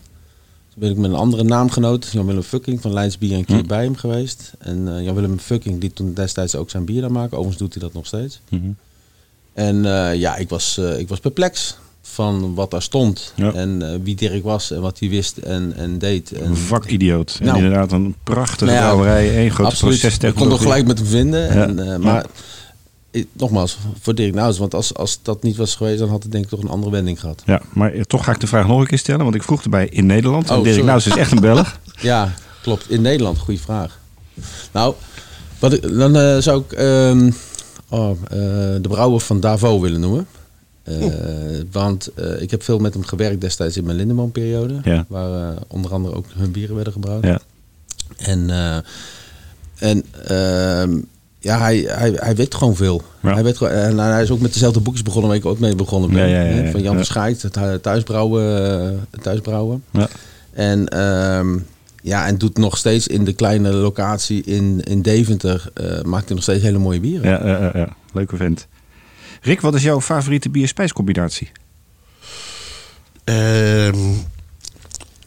ben ik met een andere naamgenoot, Jan-Willem Fucking van Leids Bier, een keer Hm. bij hem geweest. En Jan-Willem Fucking die toen destijds ook zijn bier daar maken. Overigens doet hij dat nog steeds. Mhm. En ja, ik was, ik was perplex van wat daar stond. Ja. En eh, wie Dirk was en wat hij wist en, en deed. En, Een vakidioot. En Nou. inderdaad een prachtige Nou ja, brouwerij. één grote Absoluut. Ik kon nog gelijk met hem vinden. Ja. En, eh, maar ik- nogmaals, voor Dirk Nouws. Want als, als dat niet was geweest, dan had het denk ik toch een andere wending gehad. Ja, maar eh, toch ga ik de vraag nog een keer stellen. Want ik vroeg erbij in Nederland. en Oh, Dirk. Nauws is echt een Belg. Ja, klopt. In Nederland, goede vraag. Nou, wat ik, dan zou ik ehm, oh, de brouwer van Davo willen noemen. Eh, Want eh, ik heb veel met hem gewerkt destijds in mijn Lindeman-periode. Ja. Waar eh, onder andere ook hun bieren werden gebrouwen. Ja. En En ehm, ja, hij, hij, hij weet gewoon veel. Ja. Hij, weet, gewoon- en hij is ook met dezelfde boekjes begonnen waar ik ook mee begonnen ben. Hè. Van Jan Ja. Verschaait, het hu- thuisbrouwen. thuisbrouwen. Ja. En, ehm, ja, en doet nog steeds in de kleine locatie in, in Deventer, maakt hij nog steeds hele mooie bieren. Ja, ja, ja, ja. leuke vent. Rick, wat is jouw favoriete bier-spijscombinatie? Ehm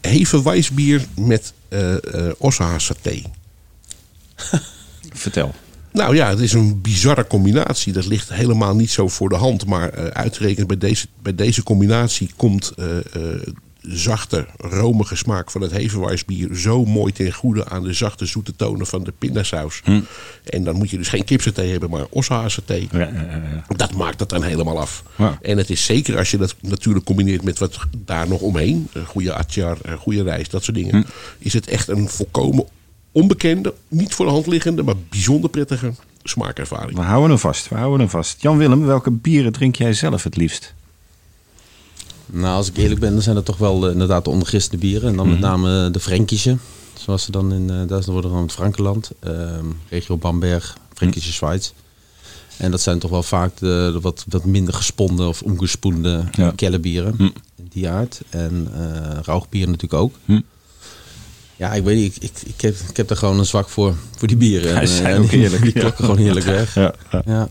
Hefeweißbier met eh eh ossehaar saté. Vertel. Nou ja, het is een bizarre combinatie. Dat ligt helemaal niet zo voor de hand. Maar eh uitgerekend bij deze, bij deze combinatie komt zachte, romige smaak van het Hefeweißbier zo mooi ten goede aan de zachte, zoete tonen van de pindasaus. En dan moet je dus geen kipsaté hebben, maar ossehaarsaté. Ja, ja, ja, ja. Dat maakt het dan helemaal af. Ja. En het is zeker als je dat natuurlijk combineert met wat daar nog omheen. Een goede atjar, een goede rijst, dat soort dingen. Is het echt een volkomen onbekende, niet voor de hand liggende, maar bijzonder prettige smaakervaring. We houden hem vast. We houden hem vast. Jan Willem, welke bieren drink jij zelf het liefst? Nou, als ik eerlijk ben, dan zijn dat toch wel eh, inderdaad de ondergistende bieren. En dan met name de Fränkische. Zoals ze dan in, eh daar worden dan het Frankenland. ehm, regio Bamberg, Fränkische Schweiz. En dat zijn toch wel vaak de, de wat, wat minder gesponden of omgespoende Ja. ja. kellerbieren. In die aard. En eh rauwbieren natuurlijk ook. Ja, ik weet niet. Ik, ik, ik, heb, ik heb er gewoon een zwak voor, voor die bieren. En, zijn eh, ook die- heerlijk, Die ja. klokken gewoon heerlijk weg. Ja, ja. Ja.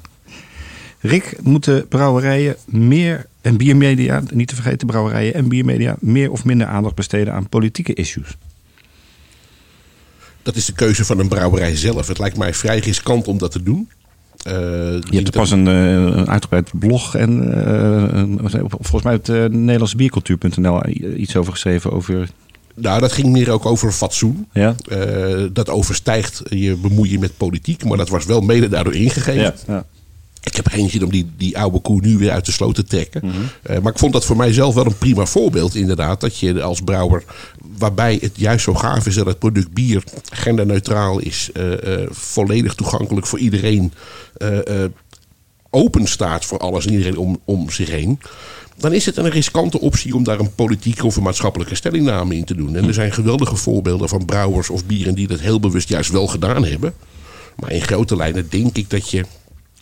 Rick, moeten brouwerijen meer en biermedia, niet te vergeten brouwerijen en biermedia, meer of minder aandacht besteden aan politieke issues? Dat is de keuze van een brouwerij zelf. Het lijkt mij vrij riskant om dat te doen. Eh, Je hebt er pas een, eh, een uitgebreid blog en eh, een- volgens mij uh, nederlandsbiercultuur.nl iets over geschreven over... Nou, dat ging meer ook over fatsoen. Ja? Dat overstijgt je bemoeien met politiek. Maar dat was wel mede daardoor ingegeven. Ja, ja. Ik heb geen zin om die, die oude koe nu weer uit de sloot te trekken. Eh, maar ik vond dat voor mijzelf wel een prima voorbeeld inderdaad. Dat je als brouwer, waarbij het juist zo gaaf is dat het product bier genderneutraal is. eh, eh, volledig toegankelijk voor iedereen. open staat voor alles en iedereen om, om zich heen. Dan is het een riskante optie om daar een politieke of een maatschappelijke stellingname in te doen. En er zijn geweldige voorbeelden van brouwers of bieren die dat heel bewust juist wel gedaan hebben. Maar in grote lijnen denk ik dat je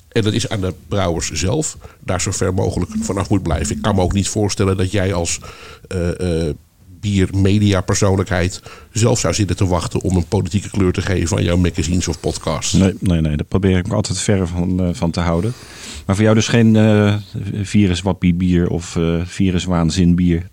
en dat is aan de brouwers zelf. Daar zo ver mogelijk vanaf moet blijven. Ik kan me ook niet voorstellen dat jij als eh eh biermedia persoonlijkheid zelf zou zitten te wachten om een politieke kleur te geven aan jouw magazines of podcasts. Nee, nee, nee, daar probeer ik me altijd ver van, eh, van te houden. Maar voor jou dus geen eh viruswappie bier of viruswaanzin bier?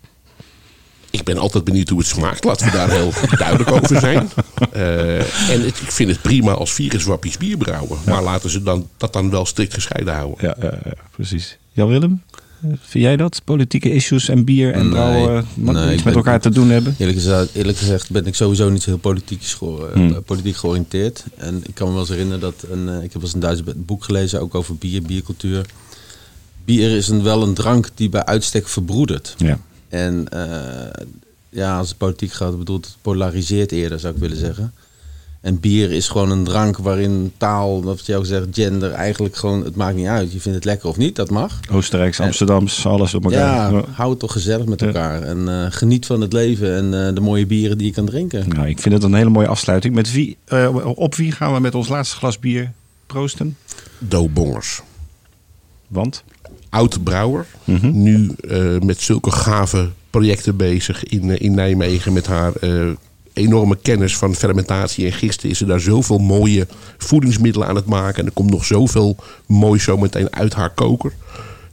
Ik ben altijd benieuwd hoe het smaakt. Laten we daar heel duidelijk over zijn. Eh, en het- ik vind het prima als viruswappies bier brouwen. Maar laten ze dan, dat dan wel strikt gescheiden houden. Ja, ja, ja, precies. Jan Willem, eh, vind jij dat? Politieke issues en bier en Nee, brouwen nee, iets met ben- elkaar te doen hebben? Eerlijk gezegd, eerlijk gezegd ben ik sowieso niet zo heel politiek, eh, Hmm. politiek georiënteerd. En ik kan me wel eens herinneren dat een, eh, ik heb wel eens een Duits boek gelezen, ook over bier, biercultuur. Bier is een, wel een drank die bij uitstek verbroedert. Ja. En eh, ja, als het politiek gaat, bedoelt het polariseert eerder, zou ik willen zeggen. En bier is gewoon een drank waarin taal, wat je ook zegt, gender, eigenlijk gewoon, het maakt niet uit. Je vindt het lekker of niet, dat mag. Oostenrijks, Amsterdams, alles op elkaar. Ja, Ja. hou het toch gezellig met Ja. elkaar. En eh, geniet van het leven en eh, de mooie bieren die je kan drinken. Nou, ik vind het een hele mooie afsluiting. Met wie, op wie gaan we met ons laatste glas bier proosten? Doobongers. Want? Oud brouwer. Mhm. Nu eh, met zulke gave projecten bezig in, eh, in Nijmegen. Met haar eh, enorme kennis van fermentatie en gisten is ze daar zoveel mooie voedingsmiddelen aan het maken. En er komt nog zoveel mooi zometeen uit haar koker.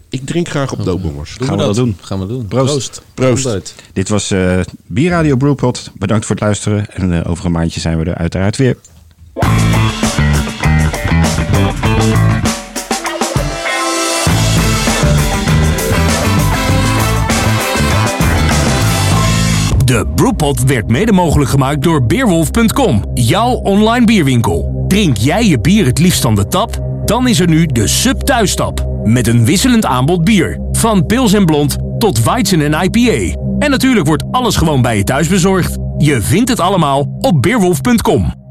Ik drink graag op doobongers. Gaan we dat doen. Gaan we doen. Proost. Proost. Dit was eh Bierradio Brewpot. Bedankt voor het luisteren. En eh, over een maandje zijn we er uiteraard weer. De Brewpot werd mede mogelijk gemaakt door Beerwolf.com, jouw online bierwinkel. Drink jij je bier het liefst van de tap? Dan is er nu de Sub Thuistap. Met een wisselend aanbod bier. Van pils en blond tot Weizen en IPA. En natuurlijk wordt alles gewoon bij je thuis bezorgd. Je vindt het allemaal op Beerwolf.com.